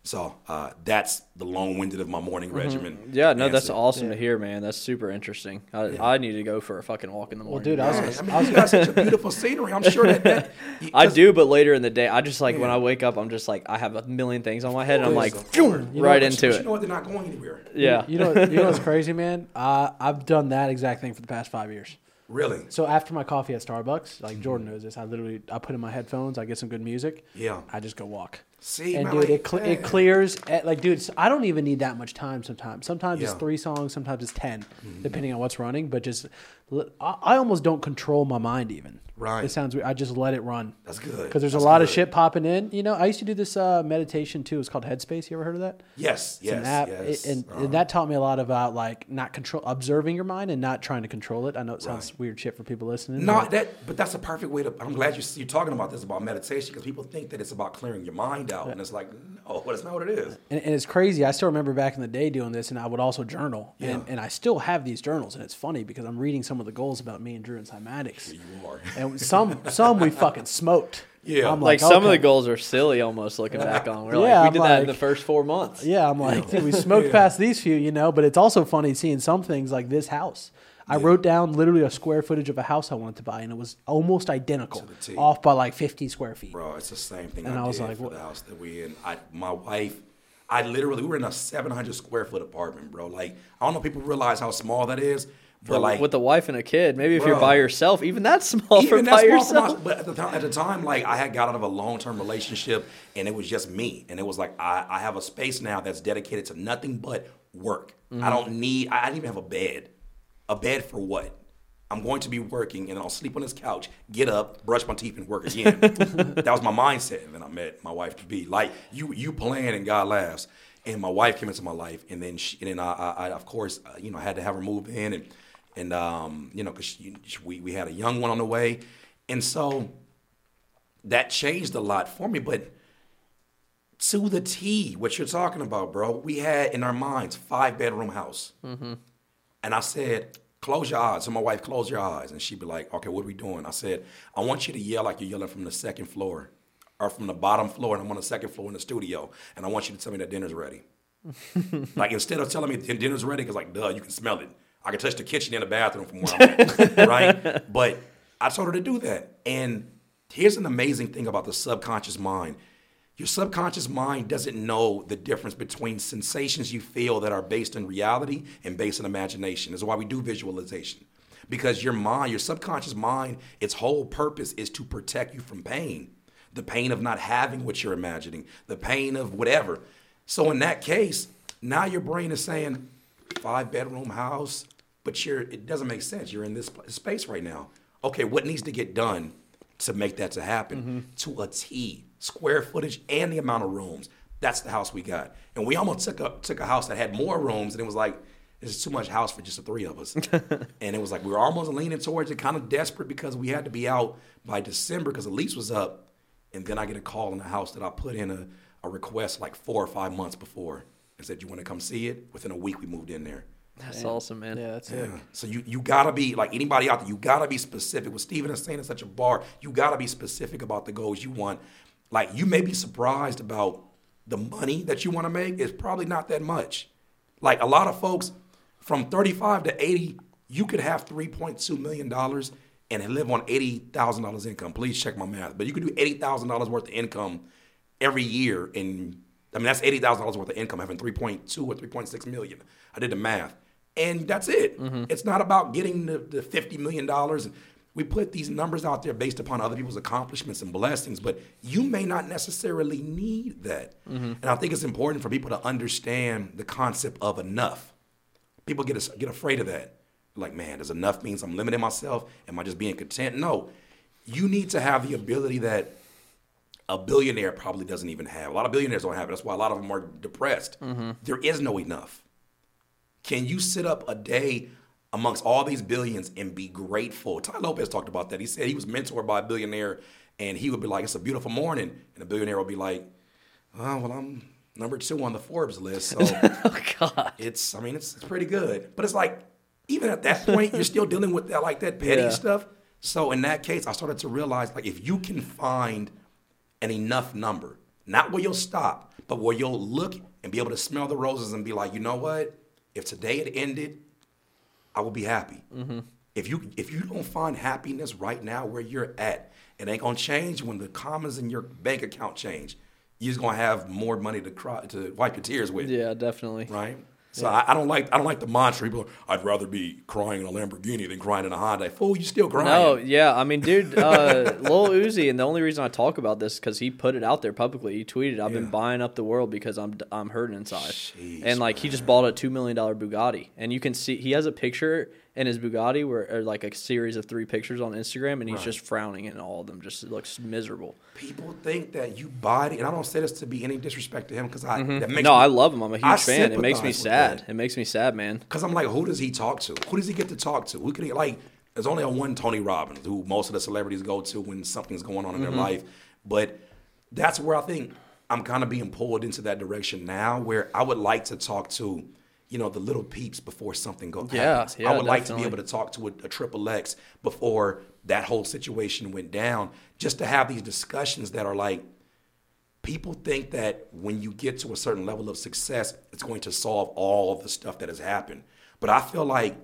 So uh, that's the long-winded of my morning regimen. Yeah, no, that's answer. awesome to hear, man. That's super interesting. I, I need to go for a fucking walk in the morning. Well, dude, I was, Man, I gonna- mean, I was you got such a beautiful scenery. I'm sure that, that I 'cause- do, but later in the day, I just like when I wake up, I'm just like I have a million things on my head, and I'm like, course, of "Phew," course. You know right into but it. You know what? They're not going anywhere. Yeah, you know, you know what's crazy, man? Uh, I've done that exact thing for the past five years. Really? So after my coffee at Starbucks, like Jordan knows this, I literally I put in my headphones, I get some good music, Yeah. I just go walk. See, and man, dude, like, it, cle it clears. At, like, dude, I don't even need that much time. Sometimes, sometimes it's Yeah. Mm-hmm. three songs, sometimes it's 10 depending on what's running. But just, I almost don't control my mind. Even Right. it sounds weird. I just let it run. That's good. Because there's That's a lot of shit popping in. You know, I used to do this uh, meditation too. It's called Headspace. You ever heard of that? Yes, It's an yes, app, yes. and, Uh-huh. and that taught me a lot about like not control, observing your mind and not trying to control it. I know it sounds Right. weird shit for people listening. No, but- that but that's a perfect way to. I'm glad you're, you're talking about this about meditation because people think that it's about clearing your mind out, and it's like no, but it's not what it is. And, and it's crazy. I still remember back in the day doing this, and I would also journal. And, Yeah. and I still have these journals, and it's funny because I'm reading some of the goals about me and Drew and Cymatics. You are. And some some we fucking smoked. Yeah. I'm like, some of the goals are silly, almost looking back on. We're Yeah, like, I'm we did that in the first four months. Yeah, I'm like, dude, we smoked past these few, you know. But it's also funny seeing some things like this house. I wrote down literally a square footage of a house I wanted to buy, and it was almost identical, To the T. off by like 50 square feet. Bro, it's the same thing And I, I was did like, for what- the house that we in. I, my wife, I literally we were in a 700 square foot apartment, bro. Like I don't know if people realize how small that is, but like with a wife and a kid, maybe if you're by yourself, even that's small for even by that's small for yourself. my, but at the time, at the time, like I had got out of a long term relationship, and it was just me, and it was like I, I have a space now that's dedicated to nothing but work. Mm-hmm. I don't need. I, I didn't even have a bed. A bed for what? I'm going to be working, and I'll sleep on this couch, get up, brush my teeth, and work again. that was my mindset. And then I met my wife to be. Like you, you plan, and God laughs. And my wife came into my life, and then she, and then I, I, I of course, uh, you know, had to have her move in, and and um, you know, because we we had a young one on the way, and so that changed a lot for me. But to the T, what you're talking about, bro, we had in our minds five bedroom house, and I said, close your eyes. So my wife, close your eyes, and she'd be like, okay, what are we doing? I said, I want you to yell like you're yelling from the second floor, or from the bottom floor, and I'm on the second floor in the studio, and I want you to tell me that dinner's ready. like instead of telling me dinner's ready, because like, duh, you can smell it. I can touch the kitchen and the bathroom from where I'm at, right? But I told her to do that. And here's an amazing thing about the subconscious mind. Your subconscious mind doesn't know the difference between sensations you feel that are based in reality and based in imagination. That's why we do visualization. Because your mind, your subconscious mind, its whole purpose is to protect you from pain. The pain of not having what you're imagining, the pain of whatever. So in that case, now your brain is saying, five bedroom house, but you're it doesn't make sense. You're in this space right now. Okay, what needs to get done to make that to happen? Mm-hmm. To a T, square footage and the amount of rooms. That's the house we got. And we almost took a took a house that had more rooms and it was like this is too much house for just the three of us. and it was like we were almost leaning towards it, kind of desperate because we had to be out by December because the lease was up. And then I get a call in the house that I put in a, a request like four or five months before and said, You want to come see it? Within a week, we moved in there. That's awesome, man. Yeah, that's it. Yeah. So you you gotta be like anybody out there. You gotta be specific. What Steven is saying in such a bar, you gotta be specific about the goals you want. Like you may be surprised about the money that you want to make. It's probably not that much. Like a lot of folks, from 35 to 80, you could have 3.2 million dollars and live on eighty thousand dollars income. Please check my math. But you could do eighty thousand dollars worth of income every year in I mean that's eighty thousand dollars worth of income having three point two or three point six million. I did the math. And that's it. Mm-hmm. It's not about getting the, the fifty million dollars. We put these numbers out there based upon other people's accomplishments and blessings, but you may not necessarily need that. Mm-hmm. And I think it's important for people to understand the concept of enough. People get get afraid of that. Like, man, does enough means I'm limiting myself? Am I just being content? No. You need to have the ability that a billionaire probably doesn't even have. A lot of billionaires don't have it. That's why a lot of them are depressed. Mm-hmm. There is no enough. Can you sit up a day amongst all these billions and be grateful? Tai Lopez talked about that. He said he was mentored by a billionaire and he would be like, It's a beautiful morning. And the billionaire would be like, Oh, well, I'm number two on the Forbes list. So Oh God. it's I mean it's, it's pretty good. But it's like even at that point you're still dealing with that like that petty Yeah. stuff. So in that case, I started to realize like if you can find an enough number, not where you'll stop, but where you'll look and be able to smell the roses and be like, you know what? If today it ended, I will be happy. Mm-hmm. If you if you don't find happiness right now where you're at, it ain't gonna change when the commas in your bank account change. You're just gonna have more money to cry to wipe your tears with Yeah, definitely. right? So I, I don't like I don't like the mantra. People, are, I'd rather be crying in a Lamborghini than crying in a Honda. Fool, you still crying? No, yeah, I mean, dude, uh, Lil Uzi, and the only reason I talk about this because he put it out there publicly. He tweeted, "I've been buying up the world because I'm I'm hurting inside." Jeez, and like he just bought a two million dollar Bugatti, and you can see he has a picture in his Bugatti were or like a series of three pictures on Instagram, and he's Right. just frowning, and all of them just looks miserable. People think that you buy it, and I don't say this to be any disrespect to him because I that makes Mm-hmm. no, me, I love him. I'm a huge I fan. It makes me sad. It makes me sad, man. Because I'm like, who does he talk to? Who does he get to talk to? Who can he like? There's only a one Tony Robbins who most of the celebrities go to when something's going on in Mm-hmm. their life. But that's where I think I'm kind of being pulled into that direction now, where I would like to talk to, you know, the little peeps before something goes. Yeah, yeah, I would like to be able to talk to a, a triple X before that whole situation went down, just to have these discussions that are like, people think that when you get to a certain level of success, it's going to solve all the stuff that has happened. But I feel like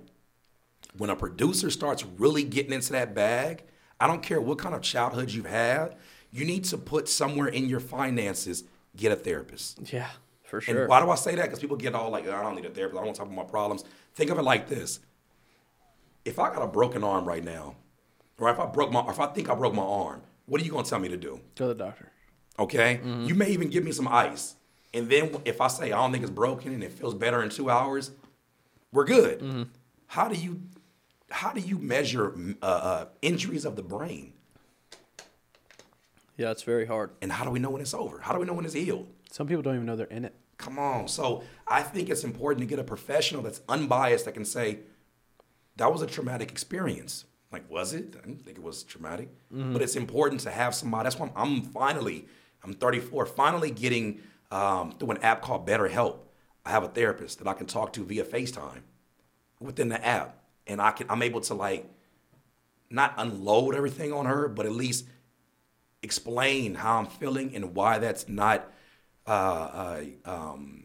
when a producer starts really getting into that bag, I don't care what kind of childhood you've had, you need to put somewhere in your finances, get a therapist. Yeah, for And why do I say that? Because people get all like, I don't need a therapist. I don't want to talk about my problems. Think of it like this. If I got a broken arm right now, or if I broke my, if I think I broke my arm, what are you going to tell me to do? Go to the doctor. Okay, Mm-hmm. you may even give me some ice, and then if I say I don't think it's broken and it feels better in two hours, we're good. Mm-hmm. How do you how do you measure uh, uh, injuries of the brain, yeah, it's very hard. and how do we know when it's over? How do we know when it's healed? Some people don't even know they're in it. Come on. So I think it's important to get a professional that's unbiased that can say that was a traumatic experience. Like, was it? I didn't think it was traumatic. But it's important to have somebody. That's why I'm, I'm finally, I'm 34, finally getting um, through an app called BetterHelp. I have a therapist that I can talk to via FaceTime within the app. And I can I'm able to like not unload everything on her, but at least explain how I'm feeling and why that's not uh, uh, um,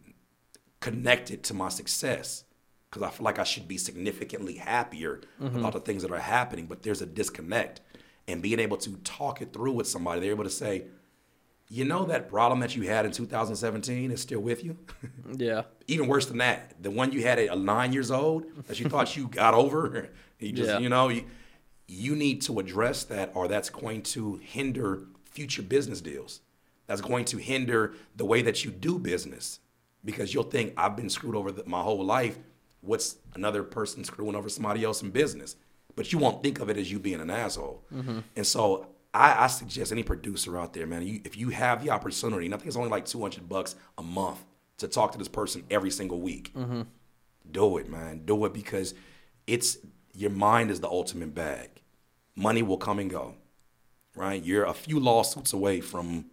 connected to my success because I feel like I should be significantly happier about the things that are happening, but there's a disconnect. And being able to talk it through with somebody, they're able to say, you know, that problem that you had in 2017 is still with you? Yeah. Even worse than that, the one you had at nine years old that you thought you got over, you just, Yeah. you know, you, you need to address that or that's going to hinder future business deals. That's going to hinder the way that you do business because you'll think I've been screwed over the, my whole life. What's another person screwing over somebody else in business? But you won't think of it as you being an asshole. Mm-hmm. And so I, I suggest any producer out there, man, you, if you have the opportunity, and I think it's only like 200 bucks a month to talk to this person every single week, mm-hmm. do it, man. Do it because it's your mind is the ultimate bag. Money will come and go, right? You're a few lawsuits away from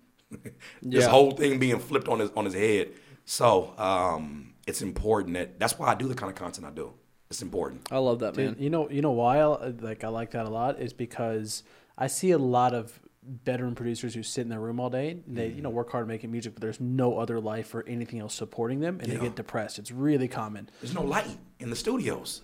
this Yeah. whole thing being flipped on his on his head. So um, it's important that that's why I do the kind of content I do. It's important. I love that, Dude, man. you know, you know why I, like I like that a lot is because I see a lot of bedroom producers who sit in their room all day. And they, you know, work hard making music, but there's no other life or anything else supporting them, and Yeah. they get depressed. It's really common. There's no light in the studios.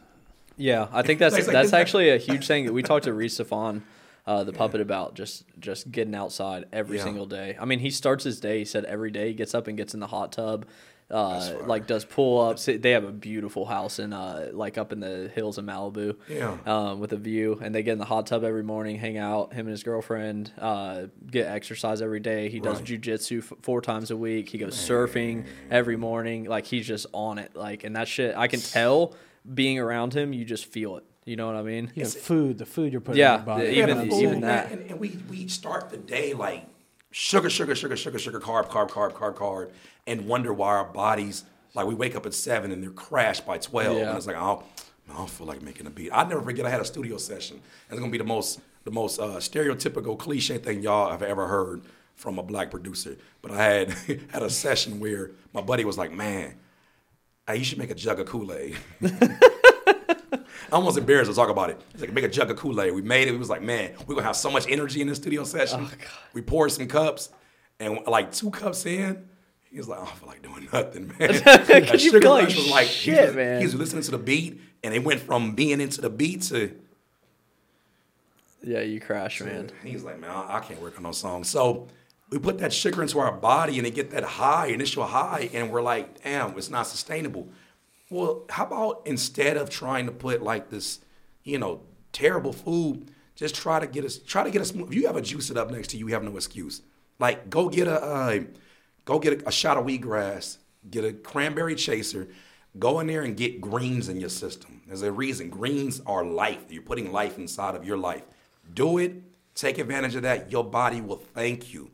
Yeah, I think that's like- that's actually a huge thing. that We talked to Reese Stefan, uh, the puppet, about just just getting outside every Yeah. single day. I mean, he starts his day. He said every day he gets up and gets in the hot tub, uh, like does pull ups. They have a beautiful house in uh, like up in the hills of Malibu, Yeah. um, with a view. And they get in the hot tub every morning, hang out. Him and his girlfriend uh, get exercise every day. He does Right. jujitsu f- four times a week. He goes surfing every morning. Like he's just on it. Like and that shit, I can tell being around him. You just feel it. You know what I mean? Yeah, food, the food you're putting Yeah, in your body. Yeah, even- the even that. And, and we we start the day like sugar, sugar, sugar, sugar, sugar, carb, carb, carb, carb, carb, and wonder why our bodies like we wake up at seven and they're crashed by twelve, Yeah. and it's like oh, I don't feel like making a beat. I never forget I had a studio session. It's gonna be the most the most uh, stereotypical cliche thing y'all have ever heard from a black producer. But I had had a session where my buddy was like, man. Hey, you should make a jug of Kool Aid. I'm almost embarrassed to talk about it. He's like, make a jug of Kool Aid. We made it. We was like, man, we're gonna have so much energy in the studio session. Oh, we poured some cups, and like two cups in, he was like, I don't feel like doing nothing, man. You Sugar like was like, he shit, was, man. He was listening to the beat, and it went from being into the beat to Yeah, you crash, man. He's like, man, I, I can't work on those songs. So we put that sugar into our body and it get that high, initial high, and we're like, damn, it's not sustainable. Well, how about instead of trying to put like this, you know, terrible food, just try to get us, try to get us. If you have a juice it up next to you, you have no excuse. Like, go get a, uh, go get a, a shot of wheatgrass, get a cranberry chaser, go in there and get greens in your system. There's a reason. Greens are life. You're putting life inside of your life. Do it. Take advantage of that. Your body will thank you.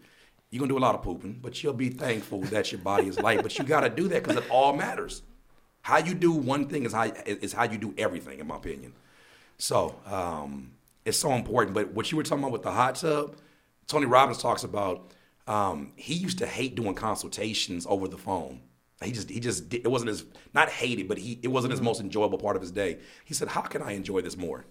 You're gonna do a lot of pooping, but you'll be thankful that your body is light. But you gotta do that because it all matters. How you do one thing is how is how you do everything, in my opinion. So um, it's so important. But what you were talking about with the hot tub, Tony Robbins talks about. Um, he used to hate doing consultations over the phone. He just he just did, it wasn't his not hated, but he it wasn't his most enjoyable part of his day. He said, "How can I enjoy this more?"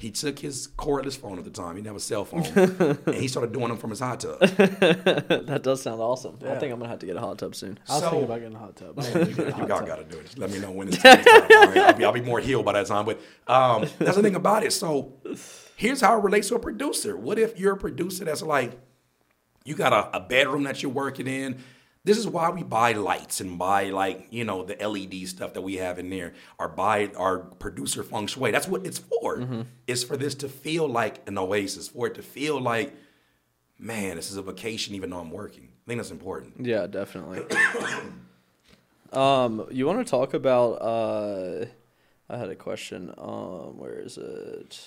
He took his cordless phone at the time. He didn't have a cell phone, and he started doing them from his hot tub. that does sound awesome. I think I'm gonna have to get a hot tub soon. I was So- thinking about getting a hot tub. I wanted to get a Y'all tub. got to do it. Just let me know when it's time. All right, I'll, be, I'll be more healed by that time. But um, that's the thing about it. So here's how it relates to a producer. What if you're a producer that's like, you got a, a bedroom that you're working in? This is why we buy lights and buy like you know the LED stuff that we have in there, or buy our producer feng shui. That's what it's for. It's for this to feel like an oasis, for it to feel like, man, this is a vacation, even though I'm working. I think that's important. Yeah, definitely. um, you want to talk about? Uh, I had a question. Um, where is it?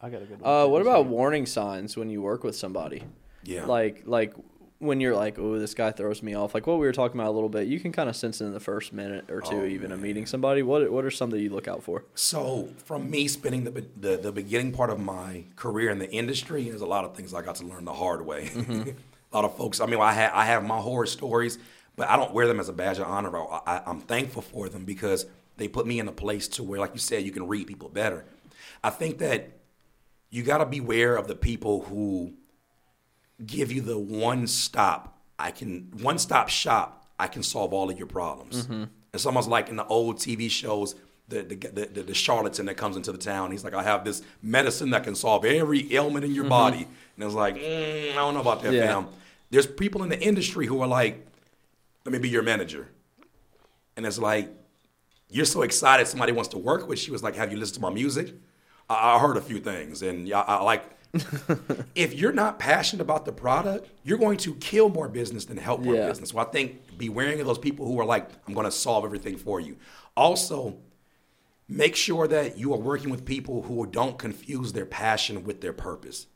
I got a good one. Uh, what about warning signs when you work with somebody? Yeah. Like, like when you're like, oh, this guy throws me off. Like what we were talking about a little bit. You can kind of sense it in the first minute or two, Oh, even of meeting somebody. What What are some that you look out for? So, from me spending the, the the beginning part of my career in the industry, there's a lot of things I got to learn the hard way. Mm-hmm. a lot of folks. I mean, I have I have my horror stories, but I don't wear them as a badge of honor. I, I, I'm thankful for them because they put me in a place to where, like you said, you can read people better. I think that you got to beware of the people who give you the one stop. I can one stop shop. I can solve all of your problems. Mm-hmm. It's almost like in the old TV shows, the the, the, the, charlatan that comes into the town. He's like, I have this medicine that can solve every ailment in your body. And it's like, mm, I don't know about that, Mm-hmm. Yeah. fam. There's people in the industry who are like, let me be your manager. And it's like, you're so excited somebody wants to work with you. It's like, have you listened to my music? I, I heard a few things, and I, I like. If you're not passionate about the product, you're going to kill more business than help more Yeah. business. So I think be wary of those people who are like, I'm going to solve everything for you. Also, make sure that you are working with people who don't confuse their passion with their purpose.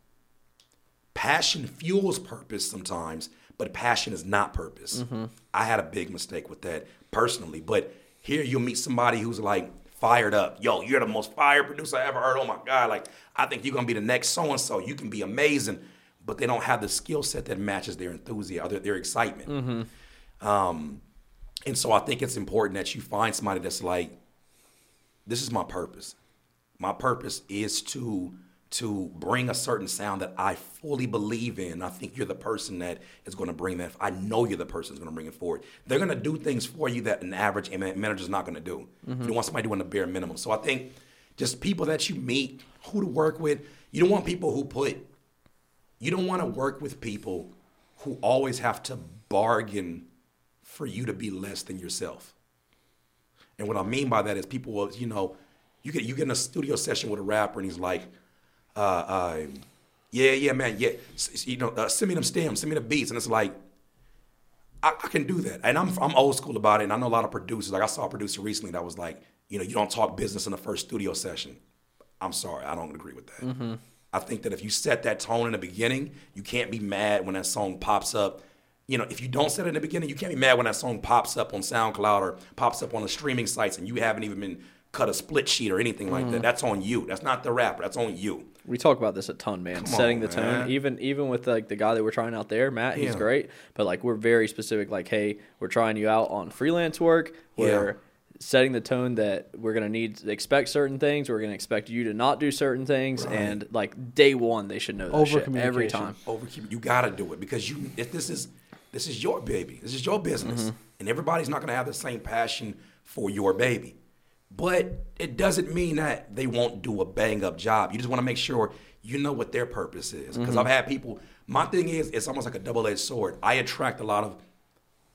Passion fuels purpose sometimes, but passion is not purpose. Mm-hmm. I had a big mistake with that personally, but here you'll meet somebody who's like fired up. Yo, you're the most fire producer I ever heard. Oh my God, like I think you're gonna be the next so and so. You can be amazing, but they don't have the skill set that matches their enthusiasm, their, their excitement. Um, and so I think it's important that you find somebody that's like, this is my purpose. My purpose is to to bring a certain sound that I fully believe in. I think you're the person that is going to bring that. I know you're the person that's going to bring it forward. They're going to do things for you that an average manager is not going to do. Mm-hmm. You want somebody doing the bare minimum. So I think just people that you meet, who to work with. You don't want people who put. You don't want to work with people who always have to bargain for you to be less than yourself. And what I mean by that is people will, you know, you get you get in a studio session with a rapper and he's like, uh, uh, yeah, yeah, man, yeah, you know, uh, send me them stems, send me the beats, and it's like, I, I can do that, and I'm I'm old school about it, and I know a lot of producers. Like I saw a producer recently that was like, you know, you don't talk business in the first studio session. I'm sorry, I don't agree with that. I think that if you set that tone in the beginning, you can't be mad when that song pops up. You know, if you don't set it in the beginning, you can't be mad when that song pops up on SoundCloud or pops up on the streaming sites and you haven't even been cut a split sheet or anything like that. That's on you. That's not the rapper. That's on you. We talk about this a ton, man. Setting on, the tone, man. even even with like the guy that we're trying out there, Matt. He's Yeah. great, but like we're very specific. Like, hey, we're trying you out on freelance work. We're setting the tone that we're gonna need to expect certain things. We're gonna expect you to not do certain things, and like day one, they should know that shit every Over-communication. time. overkeep. You got to do it because you. If this is this is your baby, this is your business, mm-hmm. and everybody's not going to have the same passion for your baby. But it doesn't mean that they won't do a bang up job. You just want to make sure you know what their purpose is. Because I've had people. My thing is, it's almost like a double edged sword. I attract a lot of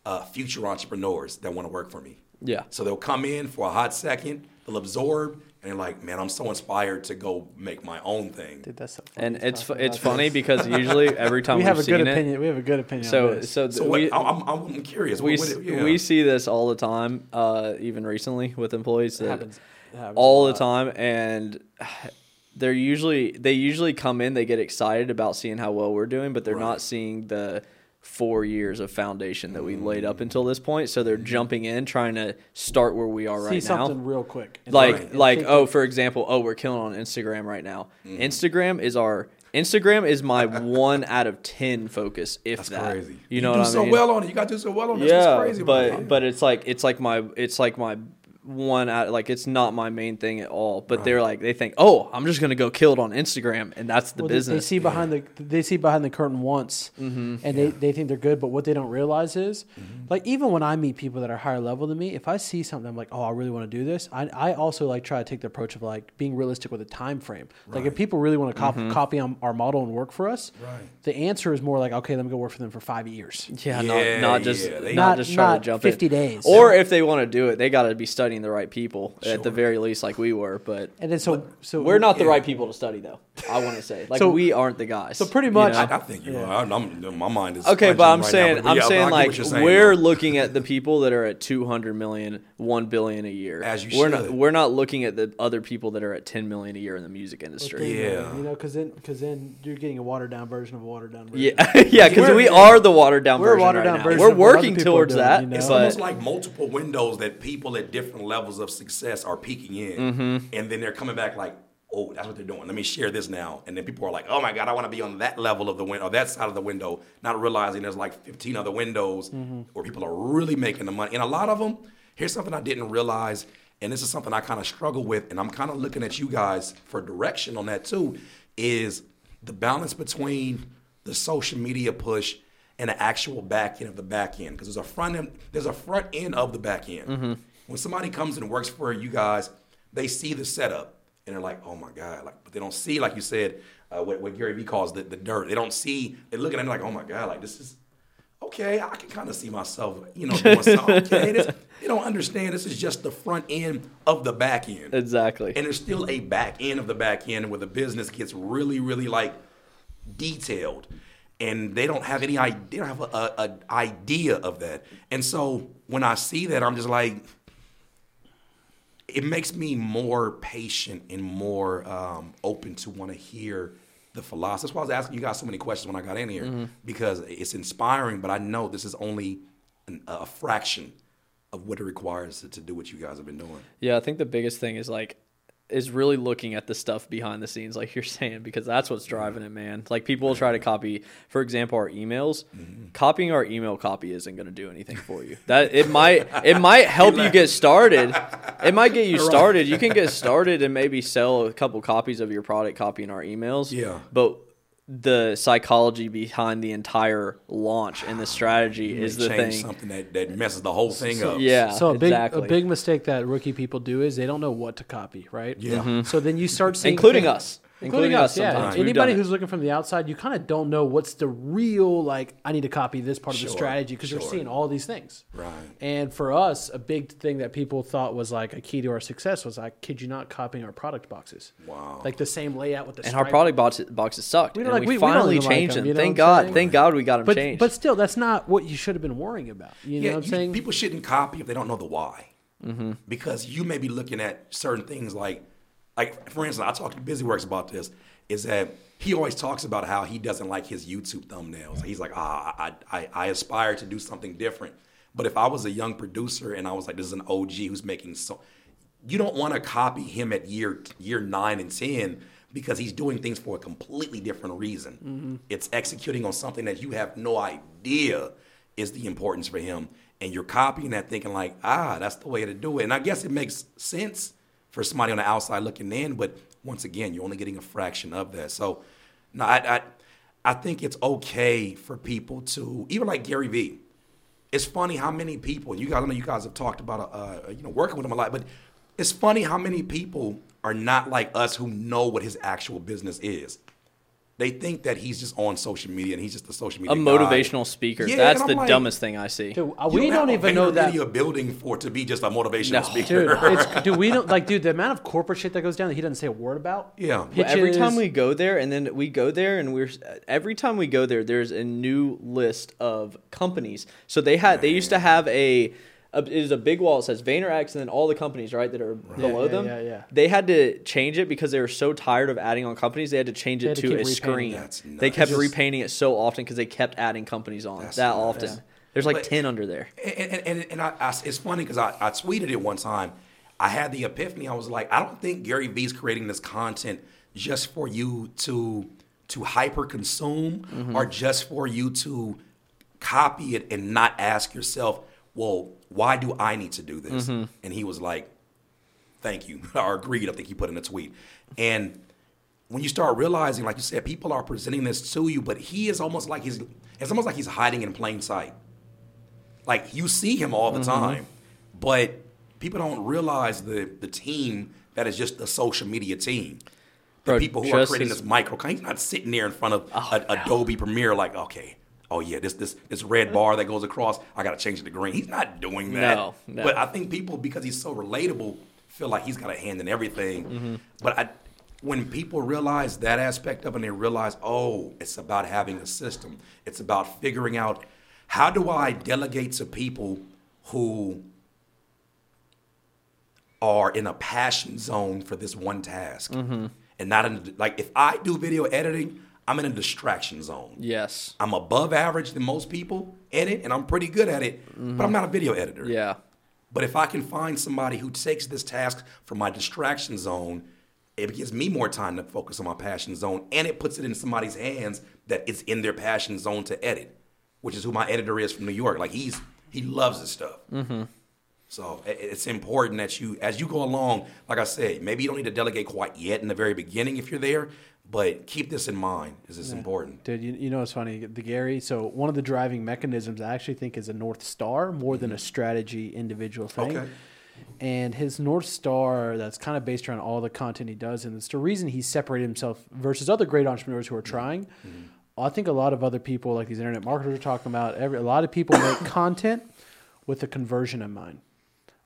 uh, future entrepreneurs that want to work for me. Yeah. So they'll come in for a hot second, they'll absorb, and they're like, "Man, I'm so inspired to go make my own thing." Dude, that's so funny And it's fu- it's about funny this. because usually every time we we've have a seen good it, opinion. We have a good opinion. so on this. so, So we, I'm, I'm, I'm curious. we, What- what- yeah. we see this all the time, uh, even recently with employees. It happens- it happens all the time, and they're usually they usually come in, they get excited about seeing how well we're doing, but they're Right. not seeing the four years of foundation that we laid up mm. until this point. So they're mm-hmm. jumping in, trying to start where we are See right now See something real quick. And like Right. like oh for example oh we're killing on instagram right now mm-hmm. instagram is our instagram is my one out of 10 focus if That's that crazy. you know do what i mean? so mean well on it. You got to do so well on it. That's yeah crazy but it. but it's like it's like my it's like my one out like it's not my main thing at all but they're like they think oh i'm just gonna go kill it on instagram and that's the Well, business They see behind the they see behind the curtain once, Mm-hmm. and they, they think they're good. But what they don't realize is, Mm-hmm. like even when I meet people that are higher level than me, if I see something, I'm like, oh, I really want to do this. I, I also like try to take the approach of like being realistic with a time frame. Like if people really want to cop, Mm-hmm. copy on our model and work for us, Right. the answer is more like, okay, let me go work for them for five years. yeah, Yeah, not not just yeah, not, Not- just try not to jump 50 in. days. or if they want to do it they got to be studying the right people at the very least like we were but And then so so We're not the Yeah. right people to study, though. I want to say, like, So- we aren't the guys. so pretty you much- know? I, I think you are. I'm, I'm, my mind is okay, but I'm right now, saying, but I'm yeah, saying, like, saying, we're though. looking at the people that are at 200 million, 1 billion a year. As you we're not, we're not looking at the other people that are at 10 million a year in the music industry. Yeah. you know, because then because then you're getting a watered down version of a watered down version. Yeah, yeah, because We're- the watered down we're version watered down now. version We're of what other working towards doing, that, you know? It's almost like multiple windows that people at different levels of success are peeking in, Mm-hmm. and then they're coming back like, "Oh, that's what they're doing. Let me share this now." And then people are like, "Oh my God, I want to be on that level of the window, or that side of the window," not realizing there's like 15 other windows Mm-hmm. where people are really making the money. And a lot of them, here's something I didn't realize, and this is something I kind of struggle with, and I'm kind of looking at you guys for direction on that too, is the balance between the social media push and the actual back end of the back end because there's a front end there's a front end of the back end. Mm-hmm. When somebody comes and works for you guys, they see the setup and they're like, oh my god, like but they don't see like you said uh, what, what Gary Vee calls the, the dirt. They don't see. They're looking at it like, oh my god, like this is okay, I can kind of see myself, you know, doing something. Okay, this, they don't understand this is just the front end of the back end. Exactly. And there's still a back end of the back end where the business gets really, really like detailed. And they don't have any idea, they don't have a idea of that. And so when I see that, I'm just like, it makes me more patient and more um, open to want to hear the philosophy. That's why I was asking you guys so many questions when I got in here because it's inspiring. But I know this is only an, a fraction of what it requires to, to do what you guys have been doing. Yeah, I think the biggest thing is like is really looking at the stuff behind the scenes, like you're saying, because that's what's driving it, man. Like people will try to copy, for example, our emails. Mm-hmm. Copying our email copy isn't going to do anything for you. That it might it might help you get started. It might get you started. You can get started and maybe sell a couple copies of your product copying our emails. Yeah. but the psychology behind the entire launch and the strategy You is may the thing. something that, that messes the whole thing up. Yeah, So a big exactly. a big mistake that rookie people do is they don't know what to copy, right? Yeah. Mm-hmm. So then you start seeing including things- us. Including, us, yeah. sometimes. Anybody done it. who's looking from the outside, you kind of don't know what's the real like. I need to copy this part of the strategy because you're seeing all these things. Right. And for us, a big thing that people thought was like a key to our success was I kid you not, copying our product boxes. Wow. Like the same layout with the and our product boxes, boxes sucked. We We, and like- we, we- we don't finally even like changed them, them. you know Thank God. saying? Thank God we got them But changed. but still, that's not what you should have been worrying about. You know yeah, what I'm saying? people shouldn't copy if they don't know the why. Mm-hmm. Because you may be looking at certain things like, like for instance, I talked to BusyWorks about this. Is that he always talks about how he doesn't like his YouTube thumbnails. He's like, ah, I, I, I aspire to do something different. But if I was a young producer and I was like, this is an OG who's making so, you don't want to copy him at year year nine and ten because he's doing things for a completely different reason. It's executing on something that you have no idea is the importance for him, and you're copying that, thinking like, ah, that's the way to do it. And I guess it makes sense for somebody on the outside looking in, but once again, you're only getting a fraction of that. So, no, I, I, I think it's okay for people to even like Gary Vee it's funny how many people you guys I know you guys have talked about uh, you know working with him a lot, but it's funny how many people are not like us who know what his actual business is. They think that he's just on social media and he's just a social a media guy. motivational speaker. Yeah, That's the like, dumbest thing I see. Dude, uh, we don't, have a even know that. you're building for to be just a motivational No. speaker. Dude, it's, dude, we don't like, dude. The amount of corporate shit that goes down that he doesn't say a word about. Yeah. Well, every time we go there, and then we go there, and we're every time we go there, there's a new list of companies. So they had they used to have a. A, it is a big wall. It says VaynerX, and then all the companies right that are below Yeah, them. yeah, yeah. They had to change it because they were so tired of adding on companies. They had to change They it to to, a screen. it. That's They kept Just- repainting it so often because they kept adding companies on That's that nuts. often. There's like But- ten under there. And, and, and, and I, I, it's funny because I, I tweeted it one time. I had the epiphany. I was like, I don't think Gary Vee's creating this content just for you to to hyper consume mm-hmm. or just for you to copy it and not ask yourself, well, why do I need to do this? And he was like, thank you, or agreed. I think he put in a tweet. And when you start realizing, like you said, people are presenting this to you, but he is almost like he's it's almost like he's hiding in plain sight. Like you see him all the Mm-hmm. time, but people don't realize the the team that is just the social media team. The Bro, people who are creating his- this micro, he's not sitting there in front of Oh, a, no. Adobe Premiere like, okay, oh yeah, this this this red bar that goes across, I got to change it to green. He's not doing that. No, no. But I think people, because he's so relatable, feel like he's got a hand in everything. Mm-hmm. But I, when people realize that aspect of it, and they realize, oh, it's about having a system. It's about figuring out how do I delegate to people who are in a passion zone for this one task, Mm-hmm. and not in like if I do video editing, I'm in a distraction zone. Yes. I'm above average than most people in it, and I'm pretty good at it, but I'm not a video editor. Mm-hmm. Yeah. But if I can find somebody who takes this task from my distraction zone, it gives me more time to focus on my passion zone, and it puts it in somebody's hands that it's in their passion zone to edit, which is who my editor is from New York. Like he's he loves this stuff. So it's important that you, as you go along, like I said, maybe you don't need to delegate quite yet in the very beginning if you're there, but keep this in mind. Is this important? Dude, you, you know what's funny? The Gary. So one of the driving mechanisms I actually think is a north star more than a mm-hmm. strategy individual thing. Okay. And his north star that's kind of based around all the content he does, and it's the reason he's separated himself versus other great entrepreneurs who are mm-hmm. trying. Mm-hmm. I think a lot of other people, like these internet marketers, are talking about. Every a lot of people make content with a conversion in mind.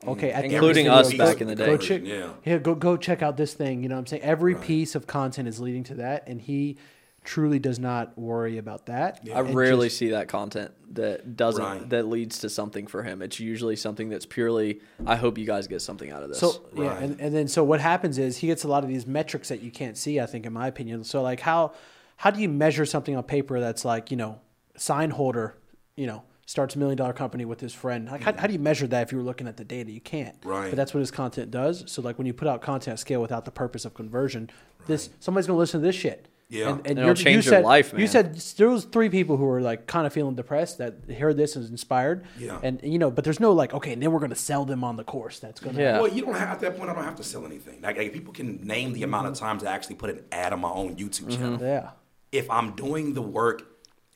Okay, at the Including us video, back go- in the day. Go check, Yeah. yeah, go go check out this thing. You know what I'm saying? Every piece of content is leading to that, and he truly does not worry about that. I And rarely just- see that content that doesn't Right. that leads to something for him. It's usually something that's purely I hope you guys get something out of this. So yeah, and, and then so what happens is he gets a lot of these metrics that you can't see. I think, in my opinion. So like how how do you measure something on paper that's like you know sign holder, you know starts a million dollar company with his friend. Like how, how do you measure that if you were looking at the data? You can't. Right. But that's what his content does. So like when you put out content at scale without the purpose of conversion, this somebody's gonna listen to this shit. Yeah. and, It'll you're- change you your said, life, You said there was three people who were like kind of feeling depressed that heard this and was inspired. Yeah. And you know, but there's no like, okay, and then we're gonna sell them on the course. That's gonna Yeah. Well, you don't have at that point. I don't have to sell anything. Like, like, people can name the amount of times I actually put an ad on my own YouTube mm-hmm. channel. Yeah. If I'm doing the work,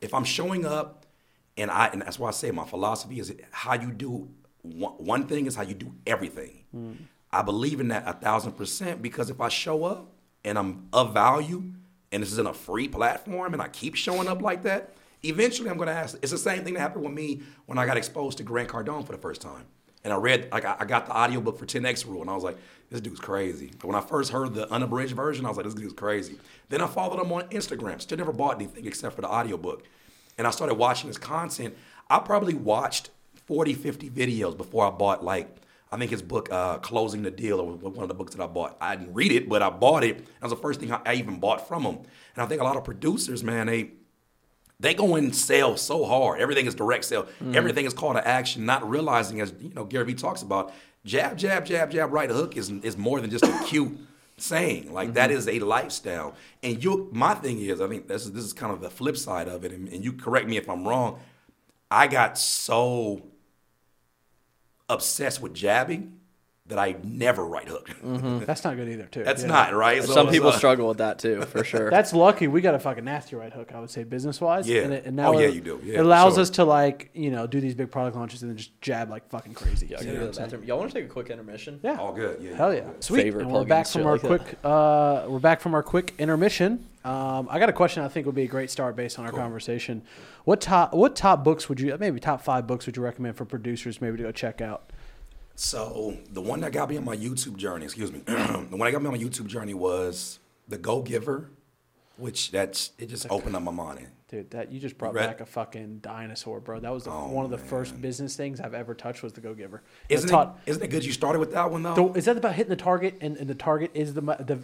if I'm showing up, and I and that's why I say my philosophy is how you do one, one thing is how you do everything. Mm. I believe in that a thousand percent because if I show up and I'm of value, and this is in a free platform, and I keep showing up like that, eventually I'm going to ask. It's the same thing that happened with me when I got exposed to Grant Cardone for the first time. And I read, like, I I got the audiobook for 10X Rule, and I was like, this dude's crazy. But when I first heard the unabridged version, I was like, this dude's crazy. Then I followed him on Instagram. Still never bought anything except for the audiobook. And I started watching his content. I probably watched 40, 50 videos before I bought, like, I think his book, uh, Closing the Deal, or one of the books that I bought. I didn't read it, but I bought it. That was the first thing I, I even bought from him. And I think a lot of producers, man, they they go and sell so hard. Everything is direct sale. Everything is call to action, not realizing, as you know, Gary Vee talks about, jab, jab, jab, jab, right hook is is more than just a cute saying. Like that mm-hmm. is a lifestyle. And you, my thing is, I think this is this is kind of the flip side of it. And, and you correct me if I'm wrong. I got so obsessed with jabbing that I never right hook. That's not good either, too. That's Yeah. not right. So Some people uh, struggle with that too, for sure. That's lucky. We got a fucking nasty right hook, I would say, business wise. Yeah. And, it, and now Oh, yeah, it, you do. Yeah, it allows sure. us to like you know do these big product launches and then just jab like fucking crazy. Yeah, You gotta know go what to the I'm saying? bathroom. Y'all want to take a quick intermission? Yeah. All good. Yeah. Hell yeah, sweet. Favorite and we're back from our like quick. Uh, we're back from our quick intermission. Um, I got a question. I think would be a great start based on our conversation. What top What top books would you maybe top five books would you recommend for producers maybe to go check out? So the one that got me on my YouTube journey, excuse me, the one that got me on my YouTube journey was The Go Giver, which that's it just opened up my mind. Dude, that you just brought read- back a fucking dinosaur, bro. That was the, Oh, one of the first business things I've ever touched was the Go Giver. Isn't it, isn't it good you started with that one though? So is that about hitting the target and, and the target is the the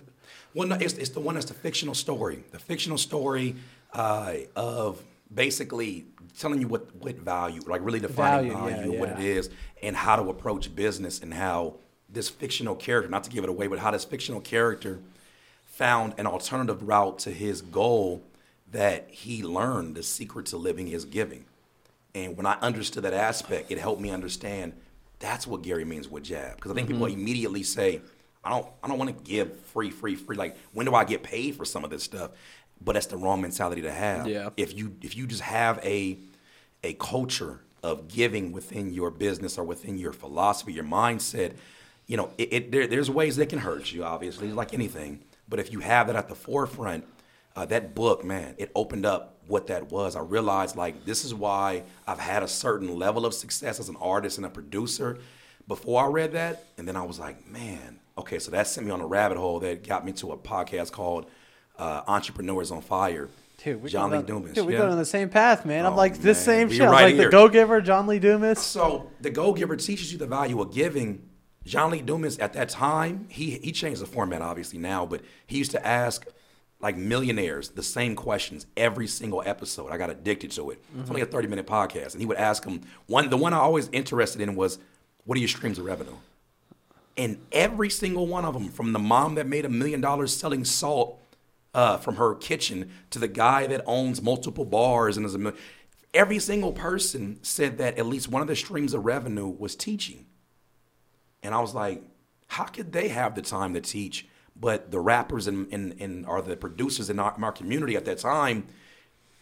Well, no, it's, it's the one that's the fictional story. The fictional story uh, of basically telling you what, what value, like really defining Value, value, yeah, and what it is, and how to approach business, and how this fictional character, not to give it away, but how this fictional character found an alternative route to his goal that he learned the secret to living is giving. And when I understood that aspect, it helped me understand that's what Gary means with jab. Because I think people mm-hmm. immediately say, I don't I don't want to give free, free, free. Like, when do I get paid for some of this stuff? But that's the wrong mentality to have. Yeah. If you if you just have a a culture of giving within your business or within your philosophy, your mindset, you know, it, it there, there's ways that can hurt you, obviously, like anything. But if you have that at the forefront, uh, that book, man, it opened up what that was. I realized like this is why I've had a certain level of success as an artist and a producer before I read that, and then I was like, man, okay, so that sent me on a rabbit hole that got me to a podcast called uh, Entrepreneurs on Fire. Dude, we John Lee Dumas. Dude, we're yeah. going on the same path, man. I'm Oh, like this man. same shit. Right like the here. Go Giver, John Lee Dumas. So the Go Giver teaches you the value of giving. John Lee Dumas at that time, he he changed the format obviously now, but he used to ask like millionaires the same questions every single episode. I got addicted to it. It's only a 30 minute podcast. And he would ask them one the one I always interested in was what are your streams of revenue? And every single one of them, from the mom that made a million dollars selling salt uh, from her kitchen to the guy that owns multiple bars and is a every single person said that at least one of the streams of revenue was teaching. And I was like, how could they have the time to teach? But the rappers and, and, and are the producers in our, in our community at that time,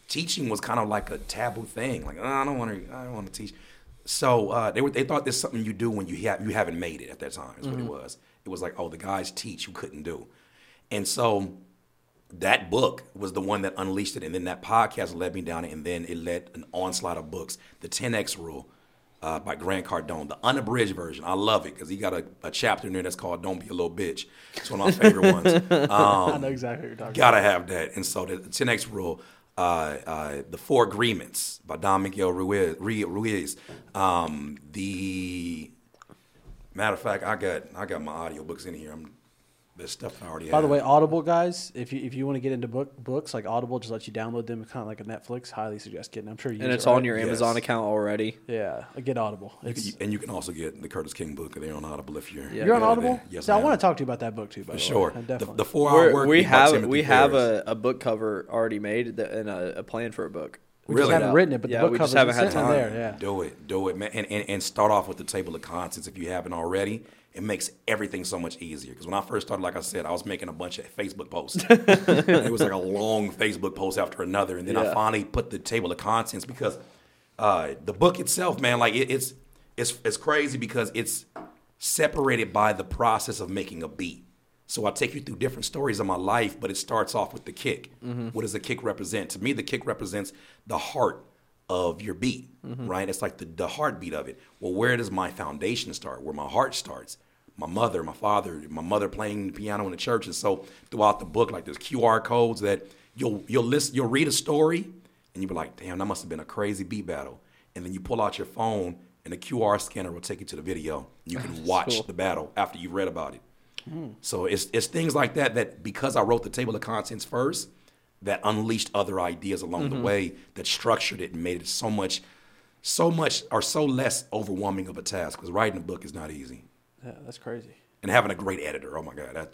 teaching was kind of like a taboo thing. Like, oh, I don't want to, I don't want to teach. So uh, they were, they thought this is something you do when you have you haven't made it at that time. Is what it was. It was like, oh, the guys teach you couldn't do, and so that book was the one that unleashed it, and then that podcast led me down it, and then it led an onslaught of books. The 10x Rule uh, by Grant Cardone, the unabridged version. I love it because he got a, a chapter in there that's called "Don't Be a Little Bitch." It's one of my favorite ones. I Um, know exactly what you're talking gotta have that. And so the 10x Rule, uh, uh, the Four Agreements by Don Miguel Ruiz. Ruiz. Um, the matter of fact, I got I got my audiobooks in here. I'm, there's stuff I already By have. the way, Audible guys, if you if you want to get into book books, like Audible just lets you download them, kind of like a Netflix. Highly suggest getting. I'm sure you and it's it, right? on your Amazon Yes. account already. Yeah, get Audible. You can- and you can also get the Curtiss King book. They're on Audible if you're. Yeah. you're on Audible. that. Yes, so I ma'am. want to talk to you about that book too. By For the sure. way. The, definitely. the four hour We're, work we have we have a, a book cover already made that, and a, a plan for a book. we really? just haven't written it, but Yeah, the book we just cover's haven't had sitting time. there. Yeah. Do it, do it, man, and, and and start off with the table of contents if you haven't already. It makes everything so much easier. Because when I first started, like I said, I was making a bunch of Facebook posts. It was like a long Facebook post after another, and then I finally put the table of contents because uh, the book itself, man, like it, it's it's it's crazy because it's separated by the process of making a beat. So I take you through different stories of my life, but it starts off with the kick. What does the kick represent? To me, the kick represents the heart of your beat, right? It's like the, the heartbeat of it. Well, where does my foundation start? Where my heart starts? My mother, my father, my mother playing the piano in the church. And so throughout the book, like there's QR codes that you'll you'll list you'll read a story and you'll be like, damn, that must have been a crazy beat battle. And then you pull out your phone and the QR scanner will take you to the video. You can watch cool. the battle after you've read about it. So it's it's things like that that because I wrote the table of contents first, that unleashed other ideas along Mm-hmm. the way that structured it and made it so much, so much or so less overwhelming of a task. Because writing a book is not easy, Yeah, that's crazy. and having a great editor. Oh my god, that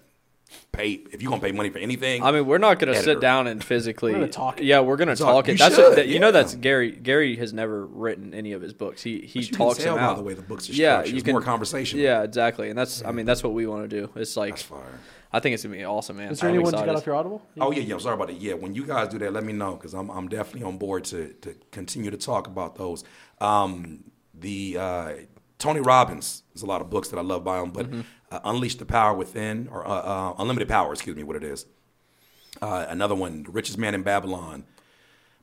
pay if you're gonna pay money for anything. I mean, we're not going to Editor. sit down and physically. We're gonna talk it. Yeah, we're going to Talk- talk you it. That's should, that, you know that's Gary. Gary has never written any of his books. He he you talks can tell them by out. the way the books are yeah, structured. you It's can more conversational. Yeah, exactly. And that's I mean that's what we want to do. It's like that's fire. I think it's gonna be awesome, man. Is there I'm any ones you got off your Audible? Oh yeah, yeah. I'm sorry about that. Yeah, when you guys do that, let me know because I'm I'm definitely on board to to continue to talk about those. Um, the uh, Tony Robbins. There's a lot of books that I love by him, but Mm-hmm. uh, Unleash the Power Within or uh, uh, Unlimited Power. Excuse me, what it is. Uh, another one, The Richest Man in Babylon,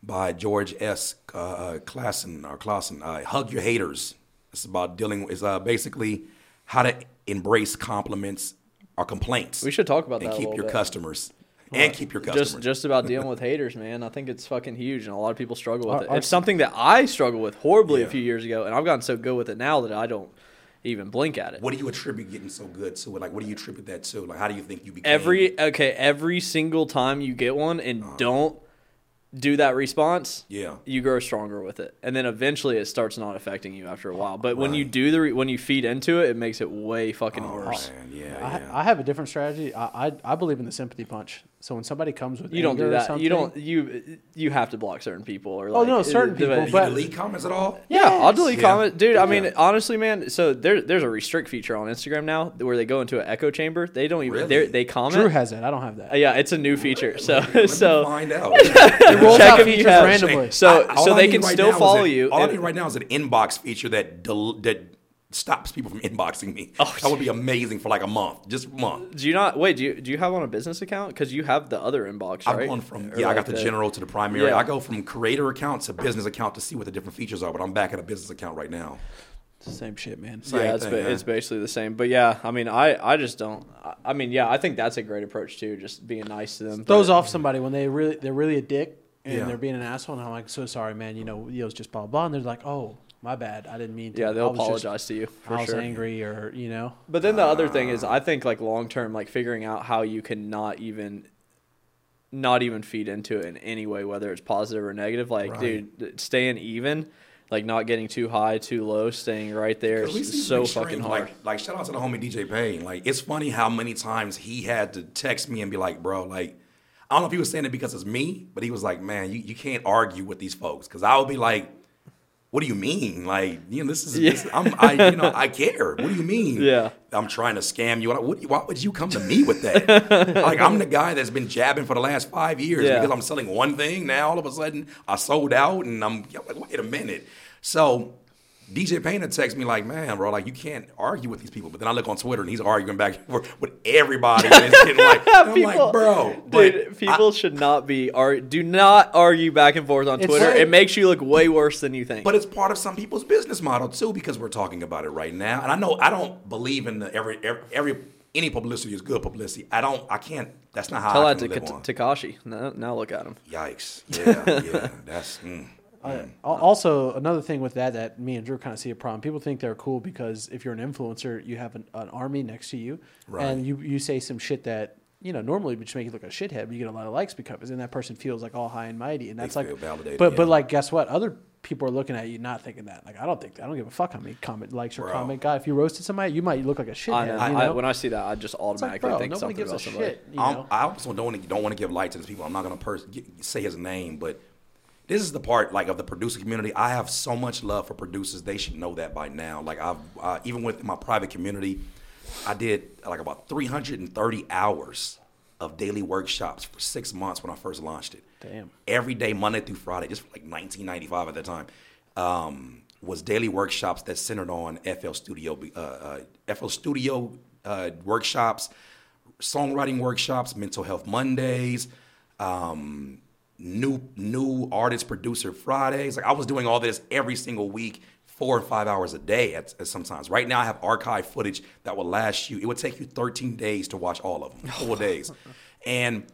by George S. Uh, uh, Classen or Classen. Uh, Hug Your Haters. It's about dealing. It's uh, basically how to embrace compliments or complaints. We should talk about and that a keep your bit. customers and keep your customers. Just just about dealing with haters, man. I think it's fucking huge, and a lot of people struggle with Our- it. our- It's something that I struggled with horribly a few years ago, and I've gotten so good with it now that I don't even blink at it. What do you attribute getting so good to it? Like, what do you attribute that to? Like, how do you think you became? Every okay, every single time you get one and don't do that response, Uh-huh. Yeah. you grow stronger with it, and then eventually it starts not affecting you after a while. But when you do the re- when you feed into it, it makes it way fucking Oh, worse. man, yeah, I, yeah. I have a different strategy. I, I I believe in the sympathy punch. So when somebody comes with You don't anger do or that. You don't. You you have to block certain people or. Oh, no, certain uh, people, but- you delete comments at all? Yeah, I'll delete Yeah. comments, dude. I mean, honestly, man. So there, there's a restrict feature on Instagram now where they go into an echo chamber. They don't even. Really? They they comment. Drew has it. I don't have that. Uh, yeah, it's a new feature. So Let me so find out. It rolls check out if you features have- randomly. So I- so I they can right still follow a- you. All I and- need right now is an inbox feature that del- that stops people from inboxing me. Oh, that would be amazing for like a month, just a month. do you not wait? Do you do you have on a business account? Because you have the other inbox, right? I've gone from Or yeah, I got the, general to the primary. Yeah. I go from creator account to business account to see what the different features are. But I'm back at a business account right now. Same shit, man. Same yeah, it's, thing, ba- it's basically the same. But yeah, I mean, I, I just don't. I, I mean, yeah, I think that's a great approach too. Just being nice to them. Throws but- off somebody when they really they're really a dick and Yeah. they're being an asshole. And I'm like, so sorry, man. You know, Yo's just blah blah. And they're like, oh, my bad. I didn't mean to. Yeah, they'll was just- apologize to you for I was sure. angry, or you know. But then the uh, other thing is, I think like long term, like figuring out how you can not even, not even feed into it in any way, whether it's positive or negative. Like, Right. dude, staying even, like not getting too high, too low, staying right there At least is he's so extreme. fucking hard. Like, like shout out to the homie DJ Pain. Like, it's funny how many times he had to text me and be like, bro, like, I don't know if he was saying it because it's me, but he was like, man, you, you can't argue with these folks. Cause I would be like, what do you mean? Like, you know, this is, Yeah. this, I'm, I, you know, I care. What do you mean? Yeah. I'm trying to scam you. What, why would you come to me with that? like, I'm the guy that's been jabbing for the last five years Yeah. because I'm selling one thing. Now, all of a sudden, I sold out and I'm, I'm like, wait a minute. So, DJ Painter texts me like, man, bro, like you can't argue with these people. But then I look on Twitter and he's arguing back and forth with everybody. And it's getting like, and I'm like, bro, but Dude, people should not be ar- do not argue back and forth on Twitter. like- it makes you look way worse than you think. But it's part of some people's business model too, because we're talking about it right now. And I know I don't believe in the every every, every any publicity is good publicity. I don't. I can't. That's not how Tell I that can to live on. Tekashi. Now, now look at him. Yikes! Yeah, yeah. That's. Mm, Uh, also, another thing with that that me and Drew kind of see a problem. People think they're cool because if you're an influencer, you have an, an army next to you, Right. and you you say some shit that you know normally would just make you look like a shithead, but you get a lot of likes because then that person feels like all high and mighty, and that's like. feel validated, but but yeah. like, guess what? Other people are looking at you not thinking that. Like, I don't think I don't give a fuck how many comment likes or Bro. comment guy. If you roasted somebody, you might look like a shithead. I know. you I, when I see that, I just it's like, automatically bro, think nobody something gives a about somebody. shit. You I'm- know? I also don't want to don't want to give light to these people. I'm not going to pers- get, say his name, but this is the part like of the producer community. I have so much love for producers. They should know that by now. Like I've uh, even with my private community, I did like about 330 hours of daily workshops for six months when I first launched it. Damn. Every day, Monday through Friday, just for like 1995 at that time, um, was daily workshops that centered on FL Studio, uh, uh, FL Studio uh, workshops, songwriting workshops, mental health Mondays, um, new new artist producer Fridays. Like I was doing all this every single week, four or five hours a day at, at sometimes. Right now I have archive footage that will last you. It would take you 13 days to watch all of them, four days, and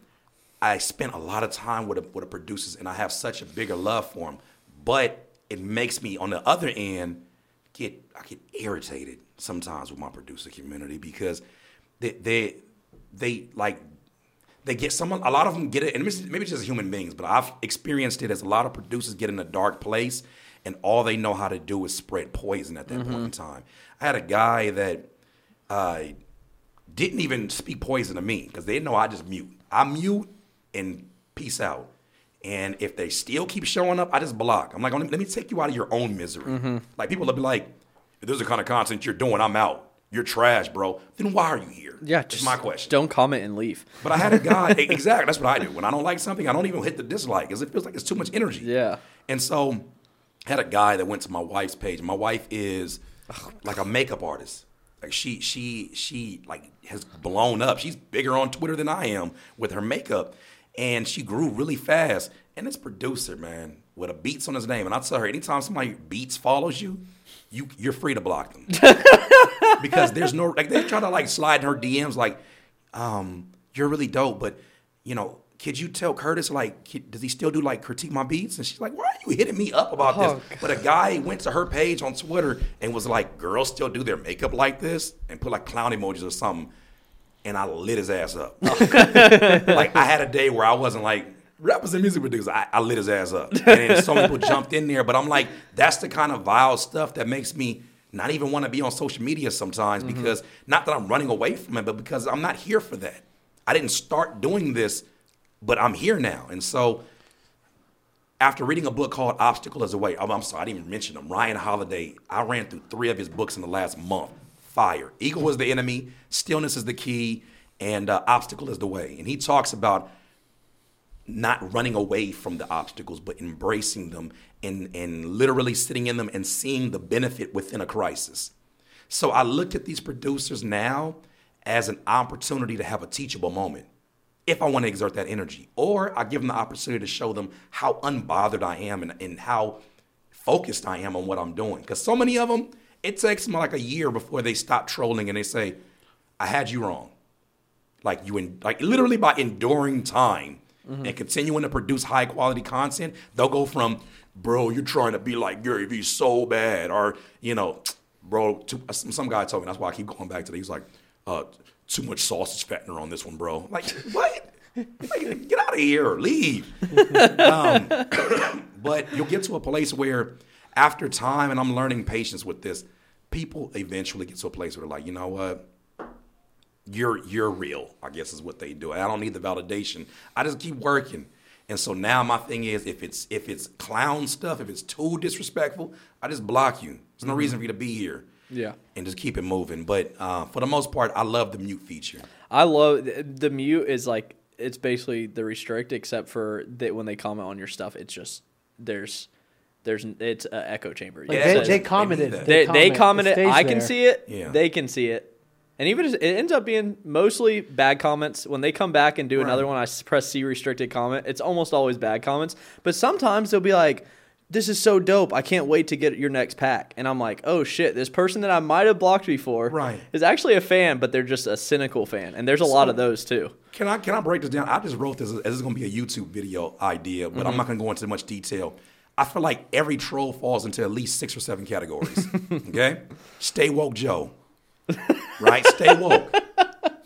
I spent a lot of time with the, with the producers, and I have such a bigger love for them. But it makes me on the other end get I get irritated sometimes with my producer community because they they they like they get someone a lot of them get it and maybe it's just human beings but i've experienced it as a lot of producers get in a dark place and all they know how to do is spread poison at that point in time. I had a guy that uh, didn't even speak poison to me because they know i just mute. I mute and peace out. And if they still keep showing up i just block. I'm like let me take you out of your own misery. Like people will be like if this is the kind of content you're doing i'm out you're trash bro then why are you here Yeah, That's just my question Don't comment and leave. but I had a guy, exactly, that's what I do. When I don't like something, I don't even hit the dislike because it feels like it's too much energy. Yeah. And so I had a guy that went to my wife's page. My wife is oh, like a makeup artist. Like she she she like has blown up. She's bigger on Twitter than I am with her makeup. And she grew really fast. And this producer, man, with a beats on his name. And I tell her, anytime somebody beats follows you, you you're free to block them. because there's no like they try to like slide in her DMs like, um, you're really dope, but you know, could you tell Curtiss like, does he still do like critique my beats? And she's like, why are you hitting me up about Oh, this? But a guy went to her page on Twitter and was like, girls still do their makeup like this, and put like clown emojis or something, and I lit his ass up. like I had a day where I wasn't like. Rappers and music producers, I, I lit his ass up. And some people jumped in there, but I'm like, that's the kind of vile stuff that makes me not even want to be on social media sometimes because not that I'm running away from it, but because I'm not here for that. I didn't start doing this, but I'm here now. And so after reading a book called Obstacle is a Way, I'm, I'm sorry, I didn't even mention him. Ryan Holiday, I ran through three of his books in the last month. Fire. Ego is the enemy, stillness is the key, and uh, obstacle is the way. And he talks about not running away from the obstacles, but embracing them and, and literally sitting in them and seeing the benefit within a crisis. So I looked at these producers now as an opportunity to have a teachable moment if I want to exert that energy. Or I give them the opportunity to show them how unbothered I am and, and how focused I am on what I'm doing. Because so many of them, it takes them like a year before they stop trolling and they say, I had you wrong. Like you, in, like literally by enduring time and continuing to produce high quality content, they'll go from, bro, you're trying to be like Gary Vee so bad, or you know, bro, too, some, some guy told me that's why I keep going back to that. He's like, uh, too much sausage fattener on this one, bro. Like what? Like, get out of here leave. um, but you'll get to a place where after time, and I'm learning patience with this, people eventually get to a place where they're like, you know what? You're you're real, I guess is what they do. I don't need the validation. I just keep working. And so now my thing is, if it's if it's clown stuff, if it's too disrespectful, I just block you. There's no reason for you to be here. Yeah. and just keep it moving. But uh, for the most part, I love the mute feature. I love the, the mute is like it's basically the restrict except for that when they comment on your stuff, it's just there's there's it's an echo chamber. Like, Yeah, they, says- they commented. They need they, they comment, comment it. I can see it. Yeah. They can see it. And even it ends up being mostly bad comments. When they come back and do another one, I press C restricted comment. It's almost always bad comments. But sometimes they'll be like, "This is so dope! I can't wait to get your next pack." And I'm like, "Oh shit! This person that I might have blocked before Right. is actually a fan, but they're just a cynical fan." And there's a lot of those too. Can I can I break this down? I just wrote this as this is going to be a YouTube video idea, but Mm-hmm. I'm not going to go into much detail. I feel like every troll falls into at least six or seven categories. okay, stay woke, Joe. Right, stay woke,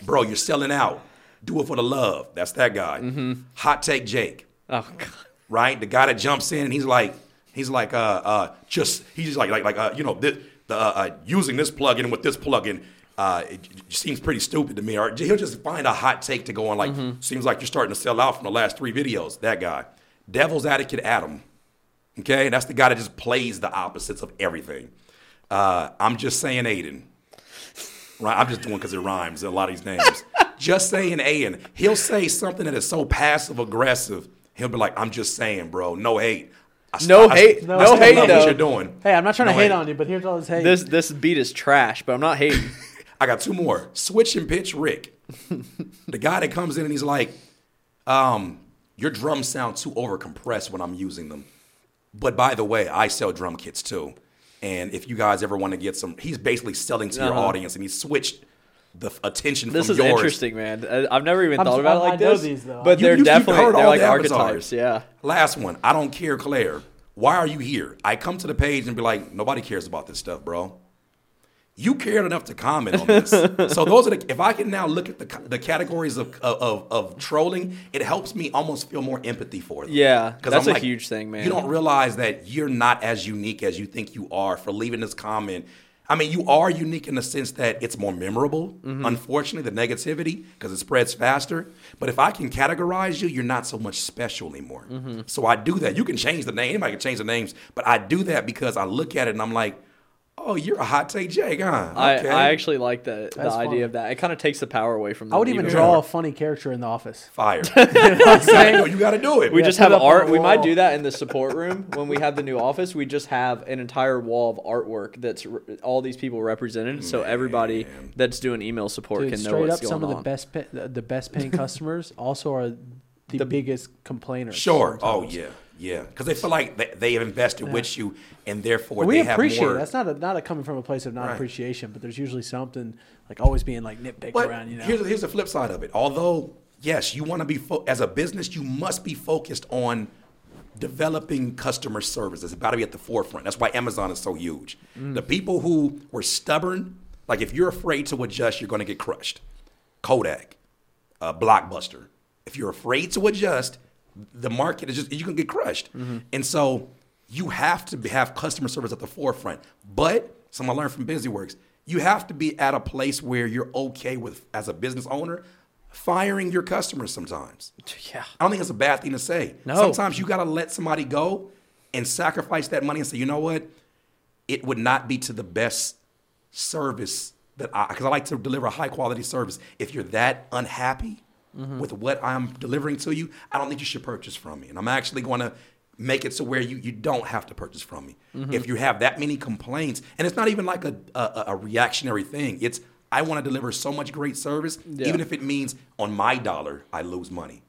bro. You're selling out. Do it for the love. That's that guy. Mm-hmm. Hot take, Jake. Oh god. right? The guy that jumps in and he's like, he's like, uh, uh, just he's just like, like, like, uh, you know, this, the uh, uh, using this plugin with this plugin. Uh, it, it seems pretty stupid to me. Or he'll just find a hot take to go on. Like, seems like you're starting to sell out from the last three videos. That guy, Devil's Advocate Adam. Okay, that's the guy that just plays the opposites of everything. Uh, I'm just saying Aiden. Right, I'm just doing because it rhymes. A lot of these names. just saying Aiden. He'll say something that is so passive aggressive. He'll be like, "I'm just saying, bro. No hate. I No st- I- hate- I no still hate, love though. What you're doing. Hey, I'm not trying No to hate hate. on you, but here's all this hate. This this beat is trash, but I'm not hating. I got two more. Switch and pitch Rick. the guy that comes in and he's like, um, your drums sound too overcompressed when I'm using them. But by the way, I sell drum kits too. And if you guys ever want to get some, he's basically selling to your Uh-huh. audience and he switched the attention This from is yours. interesting, man. I- I've never even I'm- thought about it like I know this. these, though. But You- they're you- definitely heard they're all like the archetypes. avatars. Yeah. Last one. I don't care, Claire. Why are you here? I come to the page and be like, nobody cares about this stuff, bro. You cared enough to comment on this. so those are the. If I can now look at the the categories of of, of trolling, it helps me almost feel more empathy for them. Yeah, that's I'm a like, huge thing, man. You don't realize that you're not as unique as you think you are for leaving this comment. I mean, you are unique in the sense that it's more memorable. Mm-hmm. Unfortunately, the negativity because it spreads faster. But if I can categorize you, you're not so much special anymore. Mm-hmm. So I do that. You can change the name. Anybody can change the names, but I do that because I look at it and I'm like, oh, you're a hot take Jake, huh? I, Okay. I actually like the, the That's idea funny. of that. It kind of takes the power away from. The I would even even draw a funny character in the office. fire. You know what I'm saying? you got to do it. We Yeah, just put have it up on art. the We might wall. do that in the support room when we have the new office. We just have an entire wall of artwork that's re- all these people represented, so everybody that's doing email support Dude, can know straight what's up, going some of on. the best pay, the the best paying customers also are the, biggest complainers. Sure. Oh sometimes. yeah, yeah. Because they feel like they, they have invested with you, and therefore we they appreciate have more. it. That's not a, not a coming from a place of non Right. appreciation, but there's usually something like always being like nitpicked But around. You know, here's here's the flip side of it. Although yes, you want to be fo- as a business, you must be focused on developing customer service. It's about to be at the forefront. That's why Amazon is so huge. Mm. The people who were stubborn, like if you're afraid to adjust, you're going to get crushed. Kodak, uh, Blockbuster. If you're afraid to adjust, the market is just you can get crushed. Mm-hmm. And so you have to have customer service at the forefront. But some I learned from BusyWorks, you have to be at a place where you're okay with as a business owner firing your customers sometimes. yeah, I don't think it's a bad thing to say. No. Sometimes you got to let somebody go and sacrifice that money and say, you know what? It would not be to the best service that I, because I like to deliver a high quality service. If you're that unhappy Mm-hmm. with what I'm delivering to you, I don't think you should purchase from me. And I'm actually going to make it so where you, you don't have to purchase from me. Mm-hmm. If you have that many complaints, and it's not even like a, a, a reactionary thing, it's I want to deliver so much great service, Yeah. even if it means on my dollar, I lose money.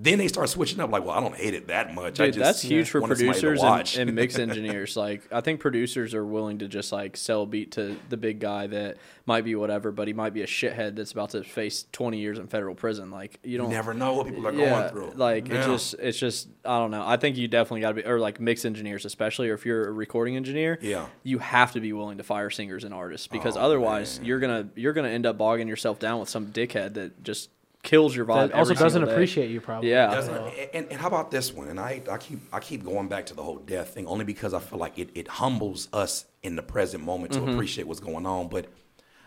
Then they start switching up, like, well, I don't hate it that much. I Dude, just that's huge eh, for somebody to producers and, and mix engineers. Like, I think producers are willing to just like sell beat to the big guy that might be whatever, but he might be a shithead that's about to face twenty years in federal prison. Like, you you don't never know what people are yeah, going through. like Yeah. it just it's just I don't know. I think you definitely got to be or like mix engineers especially or if you're a recording engineer, Yeah. you have to be willing to fire singers and artists because Oh, otherwise you're going to you're going to end up bogging yourself down with some dickhead that just kills your vibe that also every doesn't day. appreciate you probably. Yeah. Doesn't? And, and how about this one? And I, I keep I keep going back to the whole death thing only because I feel like it, it humbles us in the present moment Mm-hmm. to appreciate what's going on. But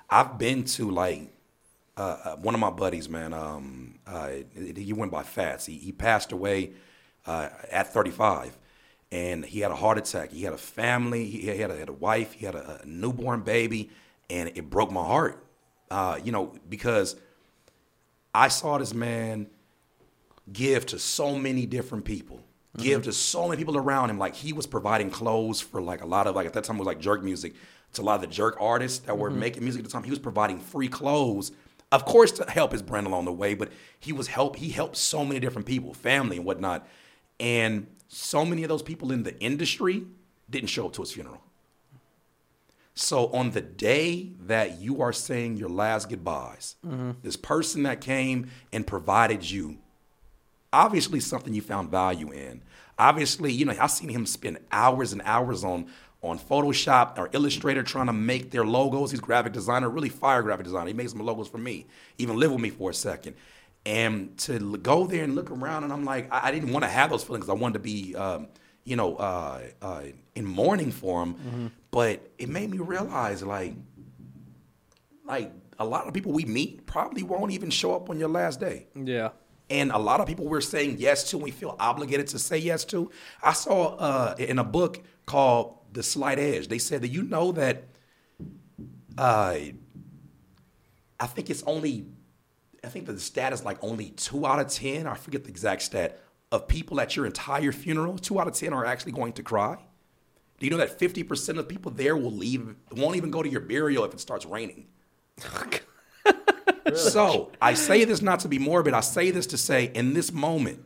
I've been to like uh, uh, one of my buddies, man, um, uh, he went by Fats. He, he passed away uh, at 35, and he had a heart attack. He had a family. He had a, had a wife. He had a, a, newborn baby, and it broke my heart. Uh, you know, because I saw this man give to so many different people. Mm-hmm. Give to so many people around him. Like he was providing clothes for like a lot of like at that time it was like jerk music to a lot of the jerk artists that were mm-hmm. making music at the time. He was providing free clothes of course to help his brand along the way, but he was help he helped so many different people, family and whatnot. And so many of those people in the industry didn't show up to his funeral. So on the day that you are saying your last goodbyes, mm-hmm. this person that came and provided you, obviously something you found value in. Obviously, you know, I've seen him spend hours and hours on on Photoshop or Illustrator trying to make their logos. He's graphic designer, really fire graphic designer. He made some logos for me, even lived with me for a second. And to go there and look around, and I'm like, I, I didn't want to have those feelings. I wanted to be, um, you know, uh, uh, in mourning for him. Mm-hmm. But it made me realize, like, like a lot of people we meet probably won't even show up on your last day. Yeah. And a lot of people we're saying yes to, we feel obligated to say yes to. I saw uh, in a book called the slight edge. They said that you know that uh, I think it's only I think the stat is like only two out of ten. I forget the exact stat of people at your entire funeral. Two out of ten are actually going to cry. Do you know that fifty percent of people there will leave, won't even go to your burial if it starts raining? so I say this not to be morbid. I say this to say, in this moment,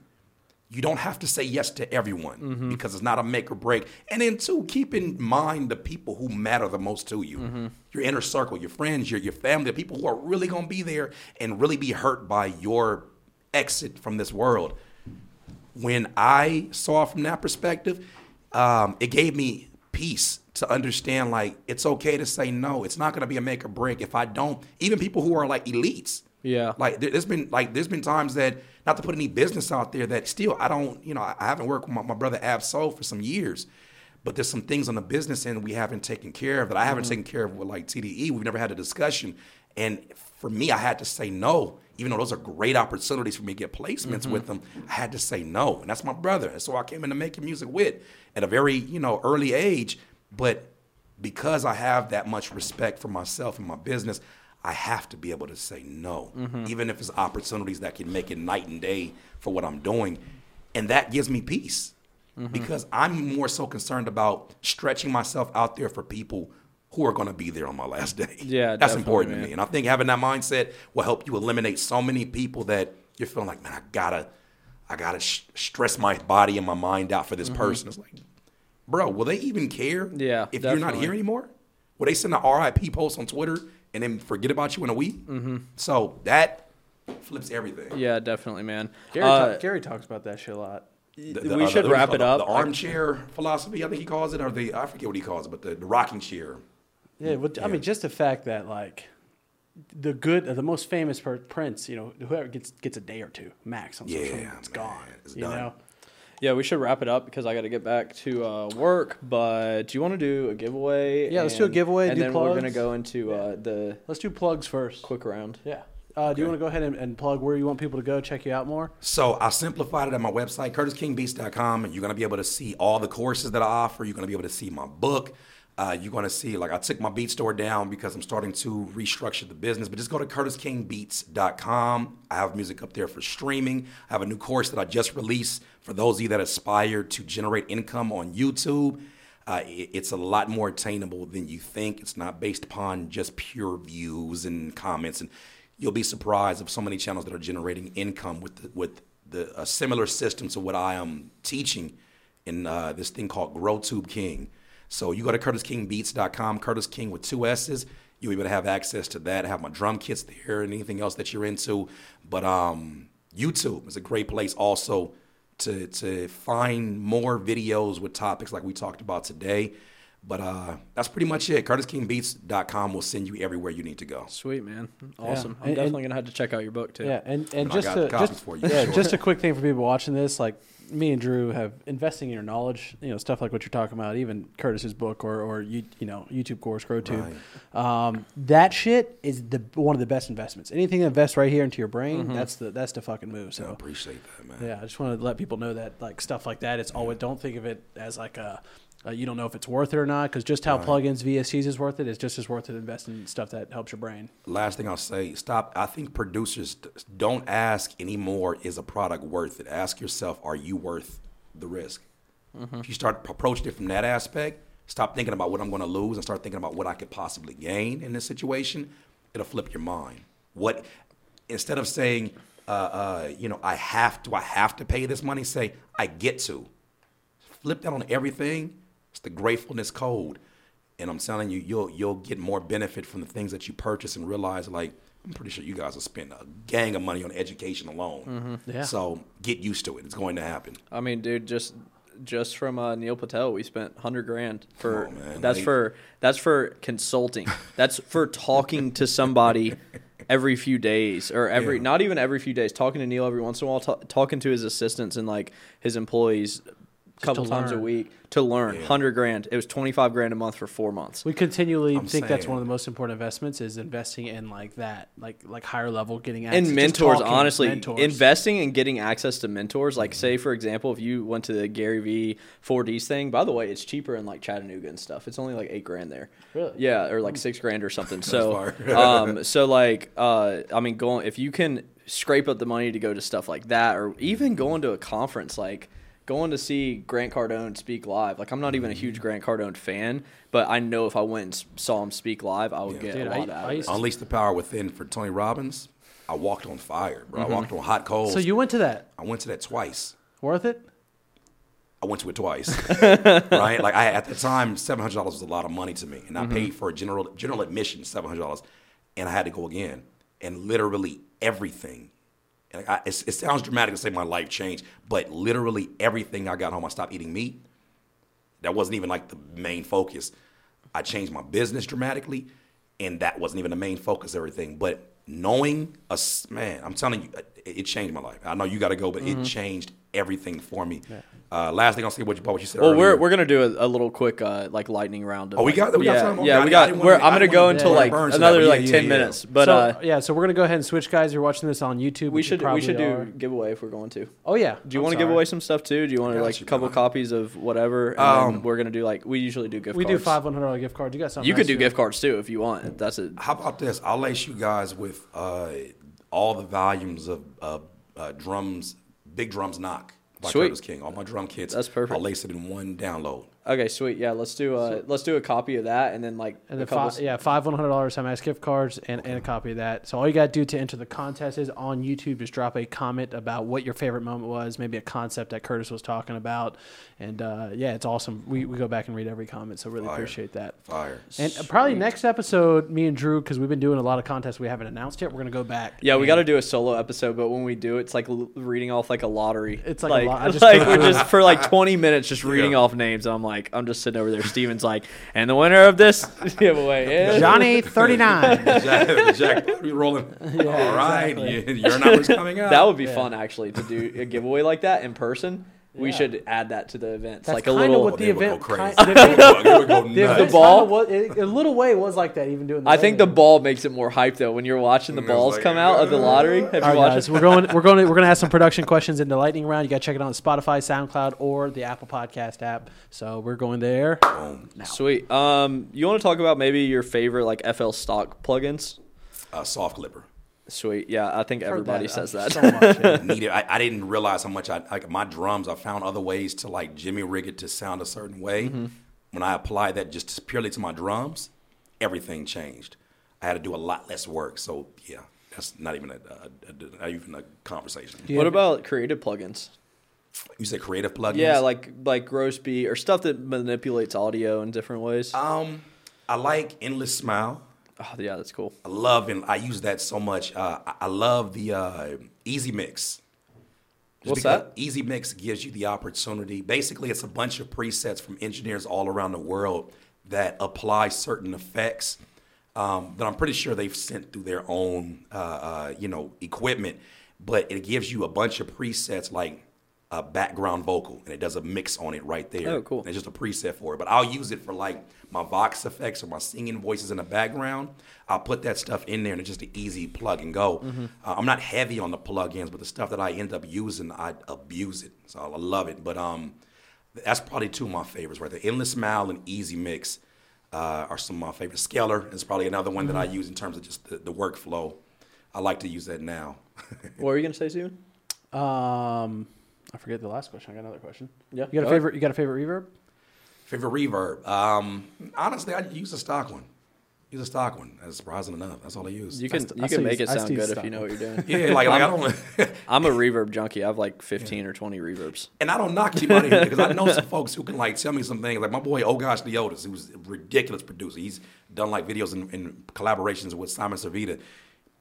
you don't have to say yes to everyone mm-hmm. because it's not a make or break. And then two, keep in mind the people who matter the most to you. Mm-hmm. Your inner circle, your friends, your your family, the people who are really gonna be there and really be hurt by your exit from this world. When I saw from that perspective, um, it gave me peace to understand like it's okay to say no. It's not gonna be a make or break. If I don't, even people who are like elites. Yeah. Like there's been like there's been times that not to put any business out there that still I don't, you know, I haven't worked with my, my brother Ab-Soul for some years, but there's some things on the business end we haven't taken care of that I haven't mm-hmm. taken care of with like TDE. We've never had a discussion. And for me, I had to say no, even though those are great opportunities for me to get placements mm-hmm. with them. I had to say no. And that's my brother. And so I came into making music with at a very, you know, early age. But because I have that much respect for myself and my business, I have to be able to say no, mm-hmm. even if it's opportunities that can make it night and day for what I'm doing. And that gives me peace mm-hmm. because I'm more so concerned about stretching myself out there for people who are going to be there on my last day. Yeah, that's important man. to me. And I think having that mindset will help you eliminate so many people that you're feeling like, man, I gotta, I gotta sh- stress my body and my mind out for this mm-hmm. person. It's like, bro, will they even care? Yeah, if definitely. you're not here anymore, will they send an RIP post on Twitter and then forget about you in a week. Mm-hmm. So that flips everything. Yeah, definitely, man. Gary, uh, talk, Gary talks about that shit a lot. The, the, we uh, should the, wrap it up. The, armchair philosophy, I think he calls it, or the I forget what he calls it, but the, rocking chair. Yeah, well, I mean, just the fact that like the good, the most famous Prince, you know, whoever gets gets a day or two max on social media, it's man, gone. It's you done. know. Yeah, we should wrap it up because I got to get back to uh, work. But do you want to do a giveaway? Yeah, let's do a giveaway. And do then plugs. we're gonna go into uh, the. Let's do plugs first. Quick round. Yeah. Uh, do you want to go ahead and, and, plug where you want people to go check you out more? So I simplified it at my website, curtisskingbeats.com, and you're going to be able to see all the courses that I offer. You're going to be able to see my book. Uh, you're going to see, like, I took my beat store down because I'm starting to restructure the business. But just go to curtisskingbeats.com. I have music up there for streaming. I have a new course that I just released for those of you that aspire to generate income on YouTube. Uh, it, it's a lot more attainable than you think. It's not based upon just pure views and comments. And you'll be surprised of so many channels that are generating income with the, with the a similar system to what I am teaching in uh, this thing called GrowTube King. So you go to curtisskingbeats.com, Curtiss King with two S's. You'll be able to have access to that. I have my drum kits there and anything else that you're into. But um, YouTube is a great place also to to find more videos with topics like we talked about today. But uh, that's pretty much it. CurtissKingBeats.com will send you everywhere you need to go. Sweet man, awesome. I'm And- definitely and- gonna have to check out your book too. Yeah, and, and And just got to, copies just, for you, yeah, sure. just a quick thing for people watching this, like me and Drew have investing in your knowledge, you know, stuff like what you're talking about, even Curtiss's book or or you you know YouTube course, GrowTube. Um, that shit is the one of the best investments. Anything that invests right here into your brain, that's the that's the fucking move. I So appreciate that, man. yeah, I just want to let people know that like stuff like that, it's always don't think of it as like a. Uh, you don't know if it's worth it or not because just how Right. plugins VSTs is worth it is just as worth it investing in stuff that helps your brain. Last thing I'll say, stop. I think producers don't ask anymore, is a product worth it? Ask yourself, are you worth the risk? If you start approaching it from that aspect, stop thinking about what I'm going to lose and start thinking about what I could possibly gain in this situation. It'll flip your mind. What instead of saying, uh, uh, you know, I have to, I have to pay this money. Say, I get to. Flip that on everything. It's the gratefulness code. And I'm telling you, you'll you'll get more benefit from the things that you purchase and realize like I'm pretty sure you guys will spend a gang of money on education alone. Yeah. So get used to it. It's going to happen. I mean, dude, just just from uh, Neil Patel, we spent hundred grand for. Come on, man. That's for that's for consulting. that's for talking to somebody every few days or every Yeah. not even every few days. Talking to Neil every once in a while. ta- talking to his assistants and like his employees. A couple to times a week to learn Yeah. hundred grand. It was twenty five grand a month for four months. We continually I'm think that's one of the most important investments is investing in like that, like like higher level, getting access and mentors honestly mentors. investing and getting access to mentors like Mm-hmm. say for example if you went to the gary v 4ds thing by the way it's cheaper in like chattanooga and stuff it's only like eight grand there Really? yeah or like six grand or something so fire. um so like uh i mean going if you can scrape up the money to go to stuff like that or even going to a conference like going to see grant cardone speak live like i'm not even a Mm-hmm. huge grant cardone fan but i know if i went and saw him speak live i would Yeah. get Dude, a I- lot out I of it to- Unleash the power within for Tony Robbins. I walked on fire, bro. I walked on hot coals. So you went to that? I went to that twice. Worth it? I went to it twice, right? Like I at the time, seven hundred dollars was a lot of money to me, and I paid for a general general admission seven hundred dollars, and I had to go again, and literally everything. And I, it's, it sounds dramatic to say my life changed, but literally everything I got home, I stopped eating meat. That wasn't even like the main focus. I changed my business dramatically, and that wasn't even the main focus. of Everything, but knowing a man, I'm telling you, it, it changed my life. I know you got to go, but it mm-hmm. changed everything for me. Uh, last thing I'll say, what you, what you said. Well, earlier. we're we're gonna do a, a little quick uh, like lightning round. Of, Oh, we like- got- we got yeah, time? Okay, yeah, I we got. didn't we're, wanna- I'm gonna go wanna until like burn to that, another like yeah, ten yeah. minutes. But so, uh, yeah, so we're gonna go ahead and switch, guys. You're watching this on YouTube. we should we should probably do giveaway if we're going to. Oh yeah. Do you want to give away some stuff too? Do you want to like a couple copies of whatever? Um, we're gonna do like we usually do gift We cards. do five one hundred dollar gift cards. You got something? You could do to- gift cards too if you want. That's it. How about this? I'll lace you guys with uh, all the volumes of uh, uh, drums, Big Drums Knock by Sweet. Curtiss King. All my drum kits. That's perfect. I'll lace it in one download. Okay. Sweet. Yeah. Let's do uh let's do a copy of that and then like And a then couple. five, yeah, five one hundred dollars MS gift cards and, and a copy of that. So all you got to do to enter the contest is on YouTube. Just drop a comment about what your favorite moment was, maybe a concept that Curtiss was talking about, and uh, yeah, it's awesome. We, we go back and read every comment, so really Fire. appreciate that. Fire. And uh, probably next episode, me and Drew, because we've been doing a lot of contests we haven't announced yet. We're gonna go back. Yeah, we got to do a solo episode, but when we do, it's like l- reading off like a lottery. It's like a lot- I just like we're just for like 20 minutes just reading Yeah. off names. And I'm like, I'm just sitting over there. Steven's like, and the winner of this giveaway is Johnny thirty nine. Jack, the jackpot be rolling. All right, exactly. you- your number's coming up. That would be Yeah. fun actually to do a giveaway like that in person. We Yeah. should add that to the events, That's like a kinda little. what the They would event. go crazy. kind- They would they would go the, nuts. event ball? kinda was, it, a little way was like that. Even doing. The I think the ball makes it more hype though when you're watching the It was balls like, come out of the lottery. Have you All right, watched guys, it? we're going. We're going. To, we're going to have some production questions in the lightning round. You got to check it out on Spotify, SoundCloud, or the Apple Podcast app. So we're going there. Boom. Sweet. Um, you want to talk about maybe your favorite like FL stock plugins? Uh, soft clipper. Sweet. Yeah, I think everybody Heard says uh, that. So much. yeah. Needed. I, I didn't realize how much I like my drums. I found other ways to like Jimmy rig it to sound a certain way. Mm-hmm. When I applied that just purely to my drums, everything changed. I had to do a lot less work. So yeah, that's not even a, a, a not even a conversation. Yeah. What about creative plugins? You said creative plugins. Yeah, like like gross beat or stuff that manipulates audio in different ways. um, I like Endless Smile. Oh, yeah, that's cool. I love and I use that so much. Uh, I, I love the uh, EZmix. Just What's that? EZmix gives you the opportunity. Basically, it's a bunch of presets from engineers all around the world that apply certain effects um, that I'm pretty sure they've sent through their own, uh, uh, you know, equipment. But it gives you a bunch of presets like a background vocal, and it does a mix on it right there. Oh, cool. And it's just a preset for it. But I'll use it for like my vox effects or my singing voices in the background. I'll put that stuff in there, and it's just an easy plug and go. Mm-hmm. Uh, I'm not heavy on the plugins, but the stuff that I end up using, I abuse it. So I love it. But um, that's probably two of my favorites right there. Endless Smile and EZmix uh, are some of my favorites. Scaler is probably another one that I Mm-hmm. use in terms of just the, the workflow. I like to use that now. What were you gonna say, Steven? Um, I forget the last question. I got another question. Yeah, You got go a ahead. favorite? You got a favorite reverb? Favorite reverb? Um, honestly, I use a stock one. Use a stock one. That's surprising enough. That's all I use. You can st- you I can make use- it sound good if you know what you're doing. yeah, like, like I don't. I'm a reverb junkie. I have like 15 or 20 reverbs. And I don't knock anybody because I know some folks who can like tell me some things. Like my boy Oh Gosh the Leotis, who's a ridiculous producer. He's done like videos and, and collaborations with Simon Servida.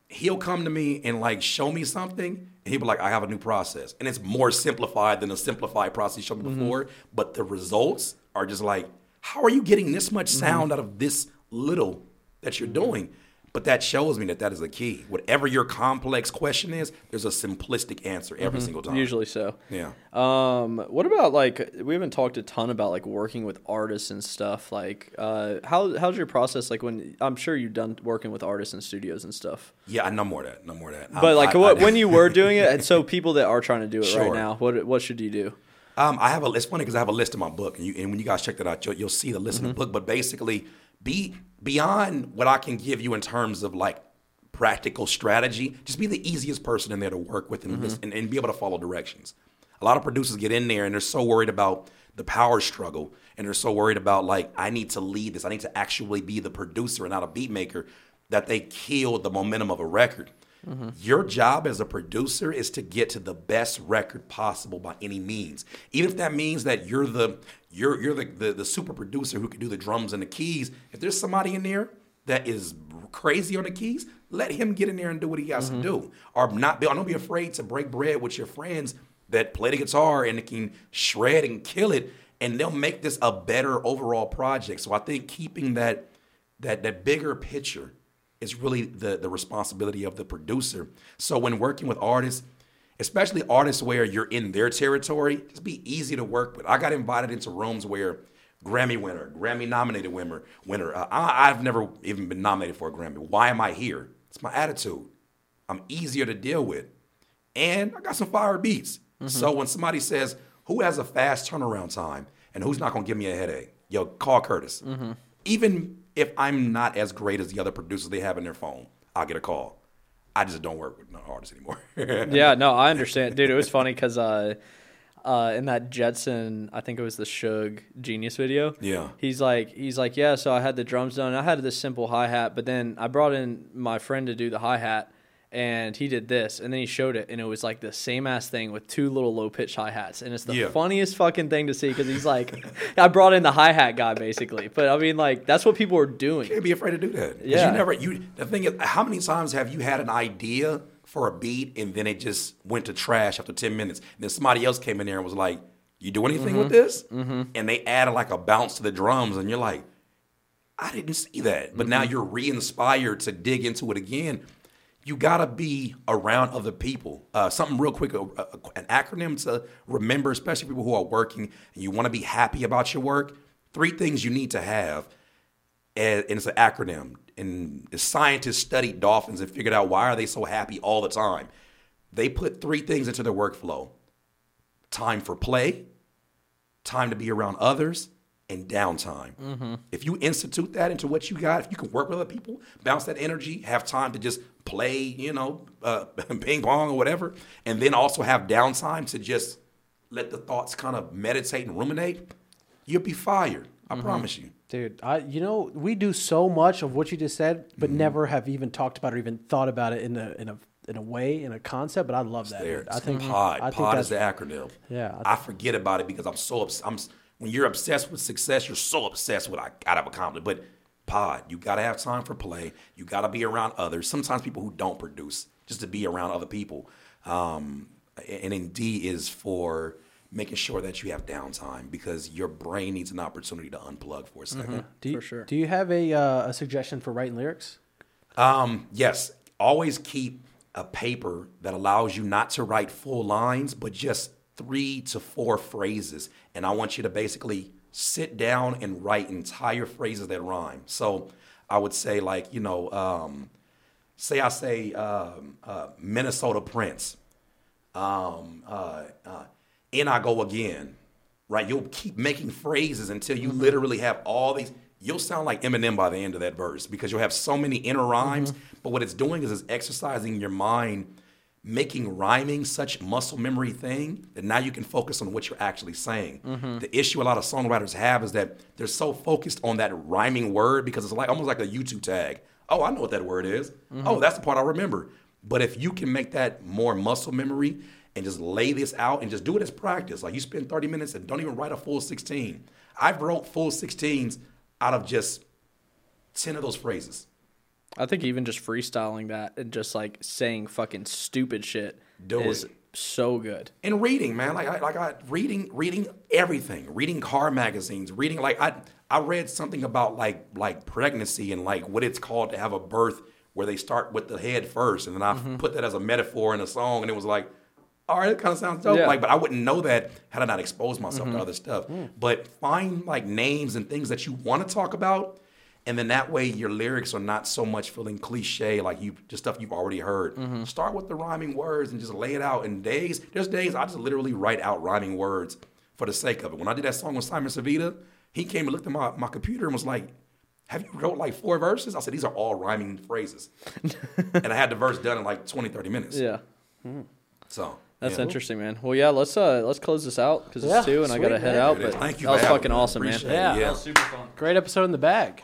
He'll come to me and like show me something, and he'll be like, "I have a new process," and it's more simplified than the simplified process he showed me before. But the results are just like, "How are you getting this much sound out of this little that you're doing?" But that shows me that that is a key. Whatever your complex question is, there's a simplistic answer every single time. Usually so. yeah. Um, what about like we haven't talked a ton about like working with artists and stuff. Like, uh, how how's your process? Like when I'm sure you've done working with artists and studios and stuff. Yeah, I know more of that. No more of that. But Um, like I- what, I- when you were doing it, and so people that are trying to do it right now, what what should you do? Um, I have a. It's funny because I have a list in my book, and, you, and when you guys check that out, you'll, you'll see the list in the book. But basically, be beyond what I can give you in terms of like practical strategy. Just be the easiest person in there to work with and, listen, and, and be able to follow directions. A lot of producers get in there and they're so worried about the power struggle, and they're so worried about like I need to lead this. I need to actually be the producer and not a beat maker. That they kill the momentum of a record. Mm-hmm. Your job as a producer is to get to the best record possible by any means. Even if that means that you're the you're you're the, the, the super producer who can do the drums and the keys. If there's somebody in there that is crazy on the keys, let him get in there and do what he has to mm-hmm. do. Or not be don't be afraid to break bread with your friends that play the guitar and can shred and kill it and they'll make this a better overall project. So I think keeping that that that bigger picture is really the the responsibility of the producer. So when working with artists, especially artists where you're in their territory, just be easy to work with. I got invited into rooms where Grammy winner, Grammy nominated winner, winner. Uh, I, I've never even been nominated for a Grammy. Why am I here? It's my attitude. I'm easier to deal with, and I got some fire beats. So when somebody says, "Who has a fast turnaround time and who's not gonna give me a headache?" Yo, call Curtiss. Even if I'm not as great as the other producers they have in their phone, I'll get a call. I just don't work with no artists anymore. yeah, no, I understand, dude. It was funny because uh, uh, in that Jetson, I think it was the Suge Genius video. Yeah. he's like, he's like, yeah. So I had the drums done. I had this simple hi hat, but then I brought in my friend to do the hi hat, and he did this, and then he showed it, and it was like the same ass thing with two little low pitch hi hats, and it's the Yeah. funniest fucking thing to see because he's like, I brought in the hi hat guy basically, but I mean like that's what people are doing. can't be afraid to do that Yeah. You never. You. The thing is, how many times have you had an idea for a beat and then it just went to trash after ten minutes? And then somebody else came in there and was like, "You do anything with this?" Mm-hmm. And they added like a bounce to the drums, and you're like, "I didn't see that." But now you're re-inspired to dig into it again. You gotta be around other people. Uh, something real quick, a, a- an acronym to remember, especially people who are working and you want to be happy about your work. Three things you need to have and, and it's an acronym. And scientists studied dolphins and figured out why are they so happy all the time. They put three things into their workflow: time for play, time to be around others, and downtime. If you institute that into what you got, if you can work with other people, bounce that energy, have time to just play, you know, uh, ping pong or whatever, and then also have downtime to just let the thoughts kind of meditate and ruminate, you'll be fired. I promise you. Dude, I you know we do so much of what you just said, but Mm-hmm. never have even talked about or even thought about it in a in a in a way in a concept. But I love that. there. dude. I think pod. I think pod is the acronym. Yeah, I I, forget about it because I'm so I'm when you're obsessed with success, you're so obsessed with I gotta accomplish. But pod, you gotta have time for play. You gotta be around others. Sometimes people who don't produce just to be around other people. Um, and then D is for making sure that you have downtime because your brain needs an opportunity to unplug for a 2nd Do you, For sure. Do you have a uh, a suggestion for writing lyrics? Um, yes, always keep a paper that allows you not to write full lines, but just three to four phrases. And I want you to basically sit down and write entire phrases that rhyme. So I would say, like, you know, um, say I say um, uh, Minnesota Prince, um, uh, uh, and I go again, right? You'll keep making phrases until you literally have all these. You'll sound like Eminem by the end of that verse because you'll have so many inner rhymes. But what it's doing is it's exercising your mind, making rhyming such muscle memory thing that now you can focus on what you're actually saying. Mm-hmm. The issue a lot of songwriters have is that they're so focused on that rhyming word because it's like almost like a YouTube tag. Oh, I know what that word is. Mm-hmm. Oh, that's the part I remember. But if you can make that more muscle memory and just lay this out and just do it as practice, like you spend 30 minutes and don't even write a full 16. I've wrote full 16s out of just 10 of those phrases. I think even just freestyling that and just like saying fucking stupid shit Do is it. so good. And reading, man, like I, like I reading, reading everything, reading car magazines, reading like I I read something about like like pregnancy and like what it's called to have a birth where they start with the head first, and then I mm-hmm. put that as a metaphor in a song, and it was like, all right, it kind of sounds dope. Yeah. Like, but I wouldn't know that had I not exposed myself to mm-hmm. other stuff. But find like names and things that you want to talk about. And then that way your lyrics are not so much feeling cliche, like you just stuff you've already heard. Start with the rhyming words and just lay it out. In days, there's days I just literally write out rhyming words for the sake of it. When I did that song with Simon Servida, he came and looked at my, my computer and was like, Have you wrote like four verses? I said, These are all rhyming phrases. and I had the verse done in like 20, 30 minutes. Yeah. So That's yeah. interesting, man. Well, yeah, let's uh let's close this out because Yeah, it's two and I gotta head man. out. But Thank you that was fucking me. awesome, man. Appreciate it. Yeah. Yeah. super fun. Great episode in the bag.